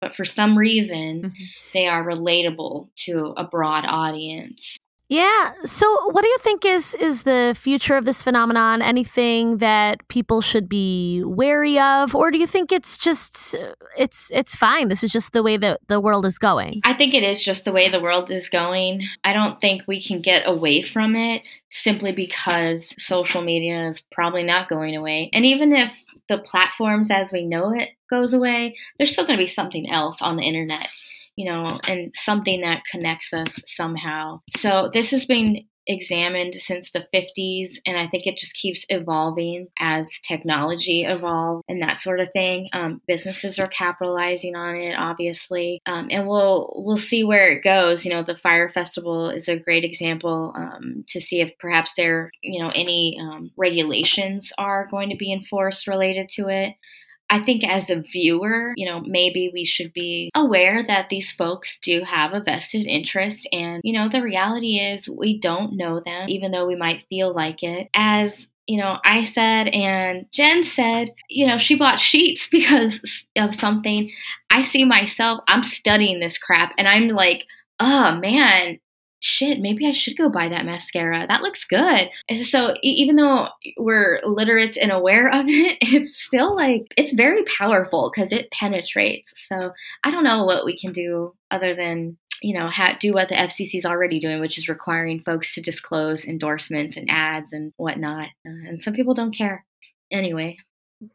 But for some reason, Mhm. they are relatable to a broad audience. Yeah. So, what do you think is is the future of this phenomenon? Anything that people should be wary of, or do you think it's just it's it's fine? This is just the way that the world is going. I think it is just the way the world is going. I don't think we can get away from it simply because social media is probably not going away. And even if the platforms as we know it goes away, there's still going to be something else on the internet, you know, and something that connects us somehow. So this has been examined since the 50s and i think it just keeps evolving as technology evolves and that sort of thing. Um, businesses are capitalizing on it obviously. Um, and we'll we'll see where it goes. You know the Fyre festival is a great example um, to see if perhaps there you know any um, regulations are going to be enforced related to it I think as a viewer, you know, maybe we should be aware that these folks do have a vested interest. And, you know, the reality is we don't know them, even though we might feel like it. As you know, I said and Jen said, you know, she bought sheets (laughs) because of something. I see myself, I'm studying this crap and I'm like, oh man, shit, maybe I should go buy that mascara. That looks good. So even though we're literate and aware of (laughs) it, it's still like, it's very powerful because it penetrates. So I don't know what we can do other than, you know, ha- do what the FCC is already doing, which is requiring folks to disclose endorsements and ads and whatnot. Uh, and some people don't care. Anyway,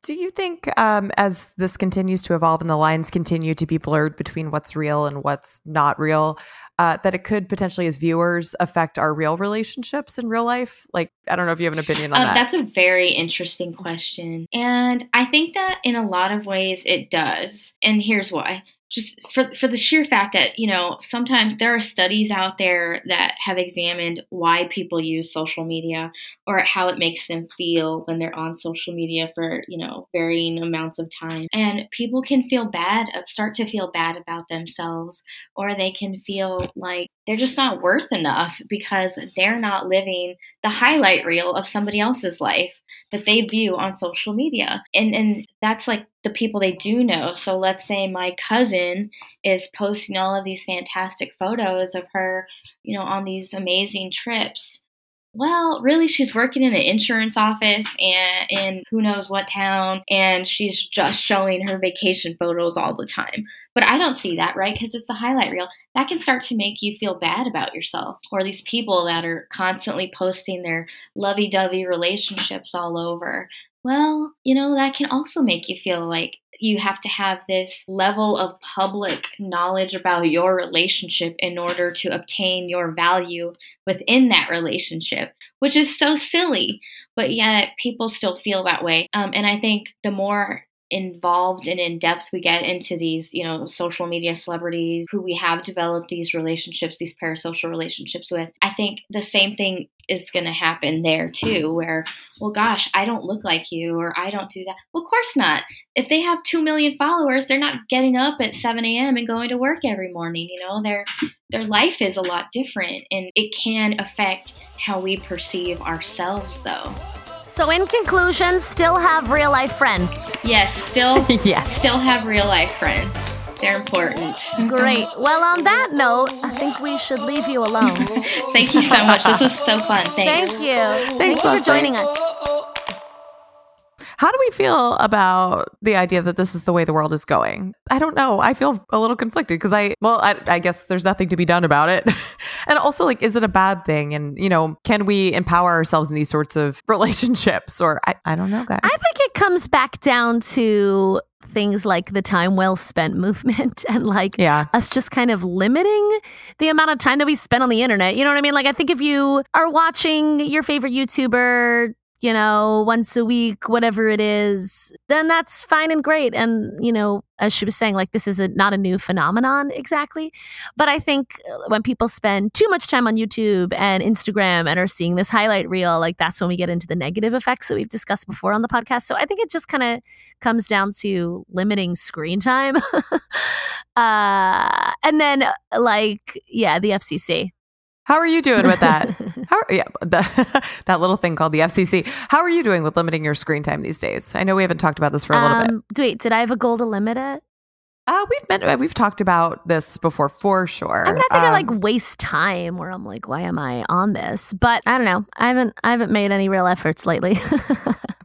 Do you think, um, as this continues to evolve and the lines continue to be blurred between what's real and what's not real, uh, that it could potentially, as viewers, affect our real relationships in real life? Like, I don't know if you have an opinion on Um, that. That's a very interesting question. And I think that in a lot of ways it does. And here's why. Just for, for the sheer fact that, you know, sometimes there are studies out there that have examined why people use social media or how it makes them feel when they're on social media for, you know, varying amounts of time. And people can feel bad, uh, start to feel bad about themselves, or they can feel like they're just not worth enough because they're not living the highlight reel of somebody else's life that they view on social media. And and that's like the people they do know. So let's say my cousin is posting all of these fantastic photos of her, you know, on these amazing trips. Well, really, she's working in an insurance office and in who knows what town, and she's just showing her vacation photos all the time. But I don't see that, right? Because it's the highlight reel. That can start to make you feel bad about yourself. Or these people that are constantly posting their lovey dovey relationships all over. Well, you know, that can also make you feel like you have to have this level of public knowledge about your relationship in order to obtain your value within that relationship, which is so silly. But yet people still feel that way. Um, and I think the more involved and in depth we get into these, you know, social media celebrities who we have developed these relationships, these parasocial relationships with, I think the same thing is going to happen there too, where, well, gosh, I don't look like you or I don't do that. Well, of course not. If they have 2 million followers, they're not getting up at 7 a.m. and going to work every morning. You know, their, their life is a lot different and it can affect how we perceive ourselves, though. So, in conclusion, still have real life friends. Yes, still (laughs) Yes. still have real life friends. They're important. Great. Well, on that note, I think we should leave you alone. (laughs) Thank you so much. This was so fun. Thanks. Thank you. Thank you for joining us. How do we feel about the idea that this is the way the world is going? I don't know. I feel a little conflicted because I, well, I, I guess there's nothing to be done about it. (laughs) and also, like, is it a bad thing? And, you know, can we empower ourselves in these sorts of (laughs) relationships? Or I, I don't know, guys. I think it comes back down to things like the time well spent (laughs) movement and like yeah. us just kind of limiting the amount of time that we spend on the internet. You know what I mean? Like, I think if you are watching your favorite YouTuber, you know, once a week, whatever it is, then that's fine and great. And, you know, as she was saying, like, this is a, not a new phenomenon exactly. But I think uh, when people spend too much time on YouTube and Instagram and are seeing this highlight reel, like, that's when we get into the negative effects that we've discussed before on the podcast. So I think it just kind of comes down to limiting screen time. (laughs) uh, and then, like, yeah, the FCC. How are you doing with that? (laughs) How yeah, (laughs) the, that little thing called the FCC. How are you doing with limiting your screen time these days? I know we haven't talked about this for a little bit. Um, Wait, did I have a goal to limit it? Uh, we've been we've talked about this before for sure. I mean, I think I Um, like waste time where I'm like, why am I on this? But I don't know. I haven't I haven't made any real efforts lately. (laughs)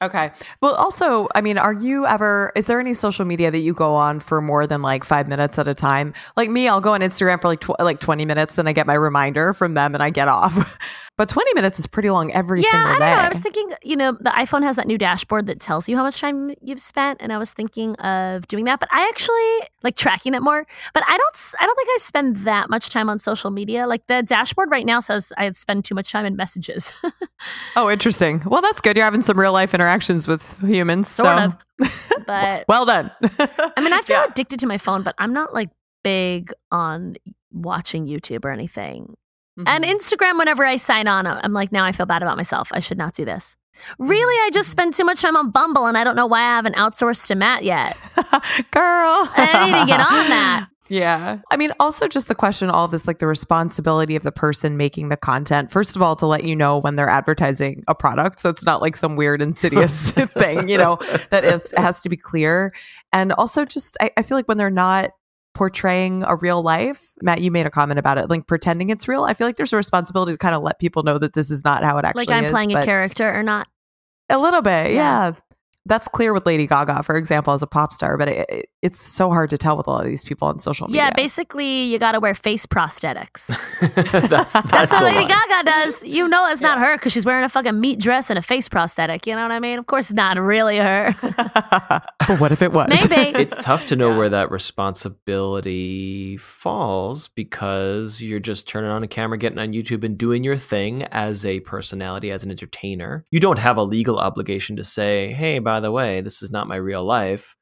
Okay. Well, also, I mean, are you ever, is there any social media that you go on for more than like five minutes at a time? Like me, I'll go on Instagram for like, tw- like 20 minutes, and I get my reminder from them and I get off. (laughs) but 20 minutes is pretty long every yeah, single I day. don't know. I was thinking, you know, the iPhone has that new dashboard that tells you how much time you've spent, and I was thinking of doing that. But I actually like tracking it more. But I don't. I don't think I spend that much time on social media. Like the dashboard right now says I spend too much time in messages. (laughs) oh, interesting. Well, that's good. You're having some real life interactions with humans. Sort so. of. (laughs) but well done. I mean, I feel Yeah. addicted to my phone, but I'm not like big on watching YouTube or anything. And Mhm. Instagram, whenever I sign on, I'm like, now I feel bad about myself. I should not do this. Really, I just Mhm. spend too much time on Bumble, and I don't know why I haven't outsourced to Matt yet. (laughs) Girl. I need to get on that. (laughs) Yeah. I mean, also just the question, all of this, like the responsibility of the person making the content. First of all, to let you know when they're advertising a product. So it's not like some weird, insidious (laughs) thing, you know, that is has to be clear. And also just I, I feel like when they're not portraying a real life, Matt, you made a comment about it, like pretending it's real. I feel like there's a responsibility to kind of let people know that this is not how it actually Like I'm is. playing a character or not. a little bit, Yeah. yeah. That's clear with Lady Gaga, for example, as a pop star, but it, it, it's so hard to tell with all of these people on social media. Yeah, basically, you got to wear face prosthetics. (laughs) (laughs) that's, that's, That's what Lady one. Gaga does. You know it's not her because she's wearing a fucking meat dress and a face prosthetic. You know what I mean? Of course, it's not really her. (laughs) but (laughs) what if it was? Maybe. (laughs) It's tough to know where that responsibility falls because you're just turning on a camera, getting on YouTube, and doing your thing as a personality, as an entertainer. You don't have a legal obligation to say, "Hey, by the way, this is not my real life."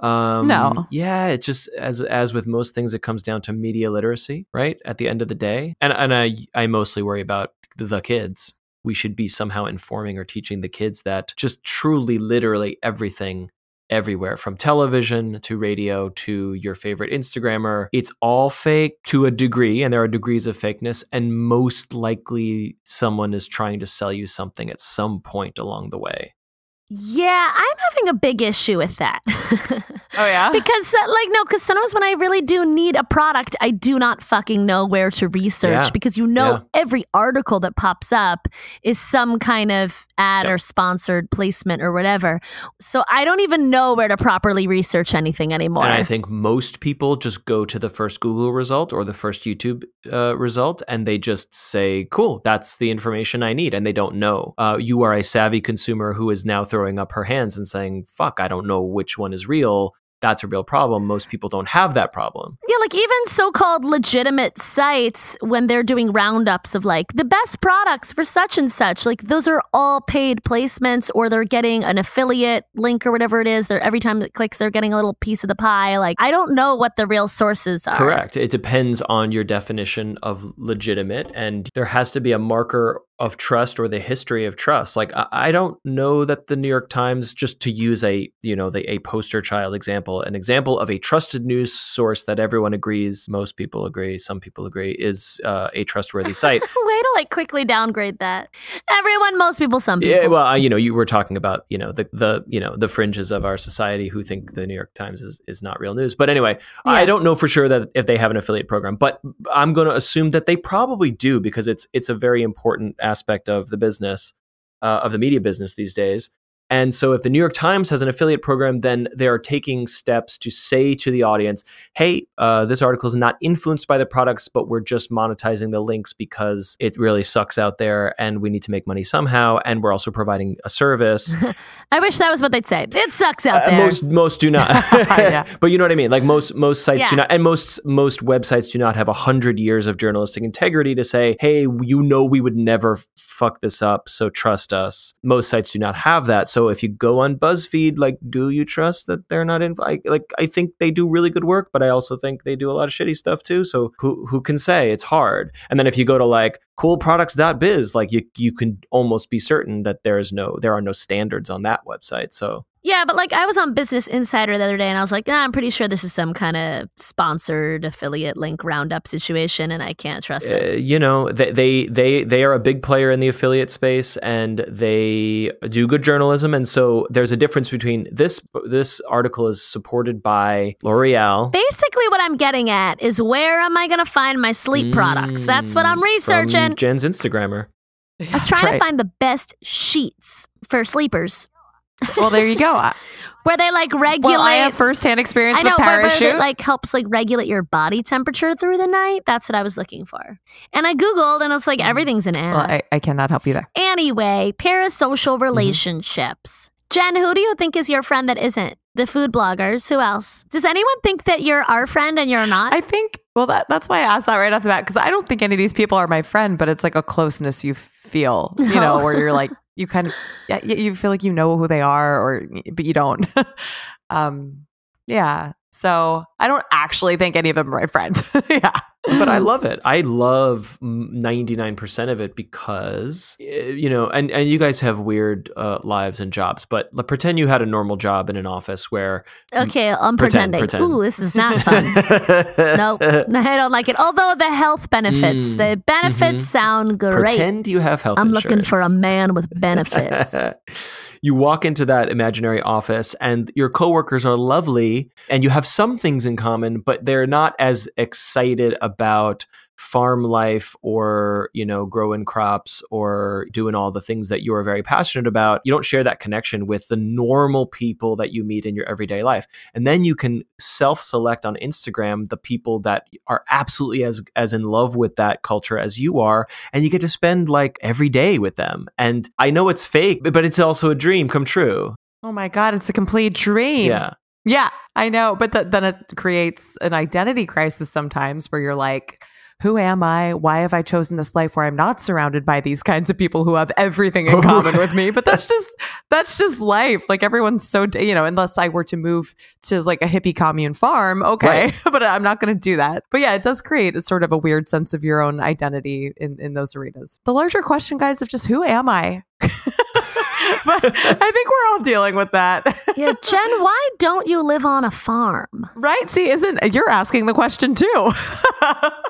Um, No. Yeah, it's just as as with most things, it comes down to media literacy, right? At the end of the day, and and I I mostly worry about the kids. We should be somehow informing or teaching the kids that just truly, literally everything everywhere from television to radio to your favorite Instagrammer. It's all fake to a degree, and there are degrees of fakeness. And most likely, someone is trying to sell you something at some point along the way. Yeah, I'm having a big issue with that. Oh, yeah? (laughs) because uh, like no because sometimes when i really do need a product i do not fucking know where to research Yeah. because you know Yeah. every article that pops up is some kind of ad Yep. or sponsored placement or whatever so i don't even know where to properly research anything anymore And I think most people just go to the first Google result or the first YouTube uh, result and they just say, cool, that's the information I need. And they don't know. Uh, you are a savvy consumer who is now throwing up her hands and saying, fuck, I don't know which one is real. That's a real problem. Most people don't have that problem. yeah like even so-called legitimate sites when they're doing roundups of like the best products for such and such like those are all paid placements or they're getting an affiliate link or whatever it is they're every time it clicks they're getting a little piece of the pie like i don't know what the real sources are Correct. It depends on your definition of legitimate, and there has to be a marker of trust or the history of trust. Like I, I don't know that the New York Times, just to use a you know the a poster child example, an example of a trusted news source that everyone agrees, most people agree, some people agree, is uh, a trustworthy (laughs) site. Way to like quickly downgrade that. Everyone, most people, some people. Yeah, well, uh, you know, you were talking about you know the the you know the fringes of our society who think the New York Times is is not real news. But anyway, I don't know for sure that if they have an affiliate program, but I'm going to assume that they probably do because it's it's a very important aspect of the business uh, of the media business these days. And so, if the New York Times has an affiliate program, then they are taking steps to say to the audience, hey, uh, this article is not influenced by the products, but we're just monetizing the links because it really sucks out there and we need to make money somehow. And we're also providing a service. (laughs) I wish that was what they'd say. It sucks out Uh, there. most most do not. (laughs) Yeah. (laughs) But you know what I mean. Like most most sites do not, and most most websites do not have a hundred years of journalistic integrity to say, "Hey, you know, we would never fuck this up, so trust us." Most sites do not have that. So if you go on BuzzFeed, like, do you trust that they're not in? I, like, I think they do really good work, but I also think they do a lot of shitty stuff too. So who who can say? It's hard. And then if you go to like coolproducts.biz, like you you can almost be certain that there is no there are no standards on that website. So Yeah, but like I was on Business Insider the other day and I was like, nah, I'm pretty sure this is some kind of sponsored affiliate link roundup situation and I can't trust Uh, this. you know they, they they they are a big player in the affiliate space and they do good journalism and so there's a difference between this this article is supported by L'Oreal Basically, what I'm getting at is where am I going to find my sleep products? That's what I'm Mm, researching. from Jen's Instagrammer I was That's trying right. to find the best sheets for sleepers well, there you go. (laughs) Where they like regulate. Well, I have firsthand experience I know, with Parachute. it like helps like regulate your body temperature through the night. That's what I was looking for. And I googled, and it's like everything's an ad. Well, I, I cannot help you there. Anyway, parasocial Mm-hmm. relationships. Jen, who do you think is your friend that isn't? The food bloggers. Who else? Does anyone think that you're our friend and you're not? I think, well, that, that's why I asked that right off the bat because I don't think any of these people are my friend, but it's like a closeness you feel, you know, (laughs) where you're like, you kind of, you feel like you know who they are, or, but you don't. (laughs) um, yeah. So I don't actually think any of them are my friend. (laughs) yeah. but I love it. I love ninety nine percent of it because eh, you know, and and you guys have weird uh, lives and jobs, but pretend you had a normal job in an office where okay, I'm Pretend, pretending. pretend. Ooh, this is not fun. (laughs) nope, I don't like it. Although the health benefits, Mm, the benefits mhm. sound great. Pretend you have health. I'm looking for a man with benefits. (laughs) you walk into that imaginary office and your coworkers are lovely and you have some things in common but they're not as excited about farm life or you know growing crops or doing all the things that you are very passionate about you don't share that connection with the normal people that you meet in your everyday life and then you can self-select on Instagram the people that are absolutely as as in love with that culture as you are and you get to spend like every day with them. And I know it's fake, but it's also a dream come true. Oh my God, it's a complete dream. Yeah. Yeah, I know. But th- then it creates an identity crisis sometimes where you're like, who am I? Why have I chosen this life where I'm not surrounded by these kinds of people who have everything in (laughs) oh, common with me? But that's just that's just life. Like everyone's so you know, unless I were to move to like a hippie commune farm, okay, (laughs) but I'm not going to do that. But yeah, it does create a sort of a weird sense of your own identity in in those arenas. The larger question, guys, of just who am I? (laughs) but I think we're all dealing with that. yeah, Jen, why don't you live on a farm? Right? See, isn't you're asking the question too? (laughs)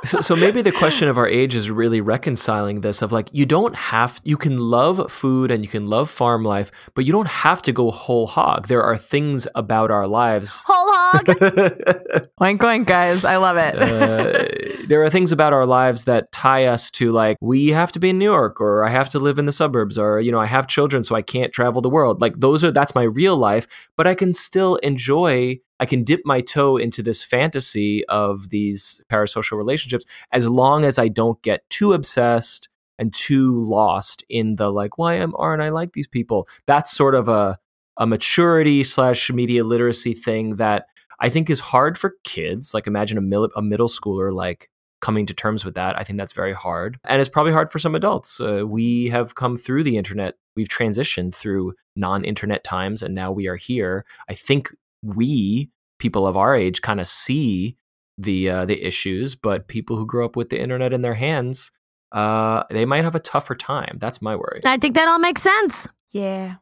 So, so maybe the question of our age is really reconciling this of like, you don't have, you can love food and you can love farm life, but you don't have to go whole hog. There are things about our lives. Whole hog. (laughs) Oink oink, guys. I love it. uh, there are things about our lives that tie us to like we have to be in New York or I have to live in the suburbs or you know I have children so I can't travel the world like those are that's my real life but I can still enjoy I can dip my toe into this fantasy of these parasocial relationships as long as I don't get too obsessed and too lost in the like why am aren't I like these people that's sort of a a maturity slash media literacy thing that I think is hard for kids. Like imagine a, mil- a middle schooler like coming to terms with that. I think that's very hard, and it's probably hard for some adults. Uh, we have come through the internet. We've transitioned through non-internet times, and now we are here. I think we people of our age kind of see the uh, the issues, but people who grew up with the internet in their hands uh, they might have a tougher time. That's my worry. I think that all makes sense. Yeah.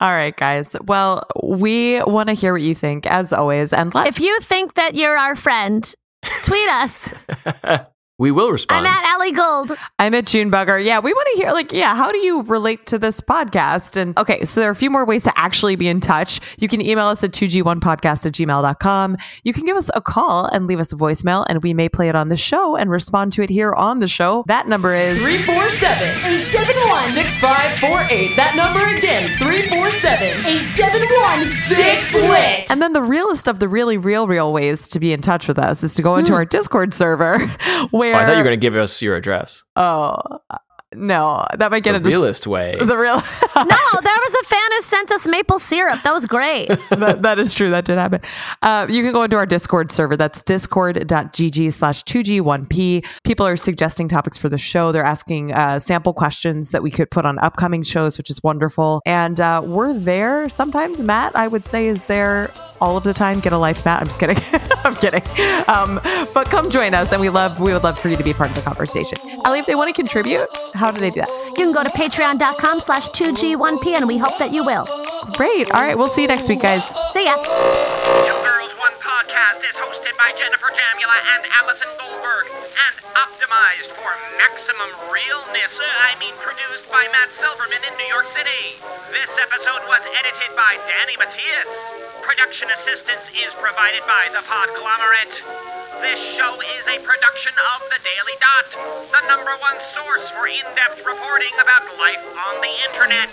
All right, guys. Well, we want to hear what you think, as always. And let If you think that you're our friend, tweet us. (laughs) we will respond. I'm at Allie Gold. I'm at June Bugger. Yeah, we want to hear, like, yeah, how do you relate to this podcast? And okay, so there are a few more ways to actually be in touch. You can email us at 2g1podcast at gmail.com. You can give us a call and leave us a voicemail, and we may play it on the show and respond to it here on the show. That number is 347 871 6548. That number again 347 871 6 lit. And then the realest of the really real, real ways to be in touch with us is to go into hmm. our Discord server (laughs) where. Oh, I thought you were going to give us your address. Oh, uh, no, that might get The into realist way. (laughs) The real. (laughs) No, there was a fan who sent us maple syrup. That was great. (laughs) that, that is true. That did happen. Uh, you can go into our Discord server. That's discord.gg slash 2G1P. People are suggesting topics for the show. They're asking uh, sample questions that we could put on upcoming shows, which is wonderful. And uh, we're there sometimes. Matt, I would say, is there all of the time. Get a life, Matt. I'm just kidding. (laughs) I'm kidding. Um, but come join us, and we love we would love for you to be part of the conversation. Allie, if they want to contribute, how do they do that? You can go to patreon.com slash 2G1P and we hope that you will. Great. All right. We'll see you next week, guys. See ya. One Podcast is hosted by Jennifer Jamula and Allison Goldberg and optimized for maximum realness. I mean, produced by Matt Silverman in New York City. This episode was edited by Danny Matias. Production assistance is provided by The Podglomerate. This show is a production of The Daily Dot, the number one source for in depth reporting about life on the internet.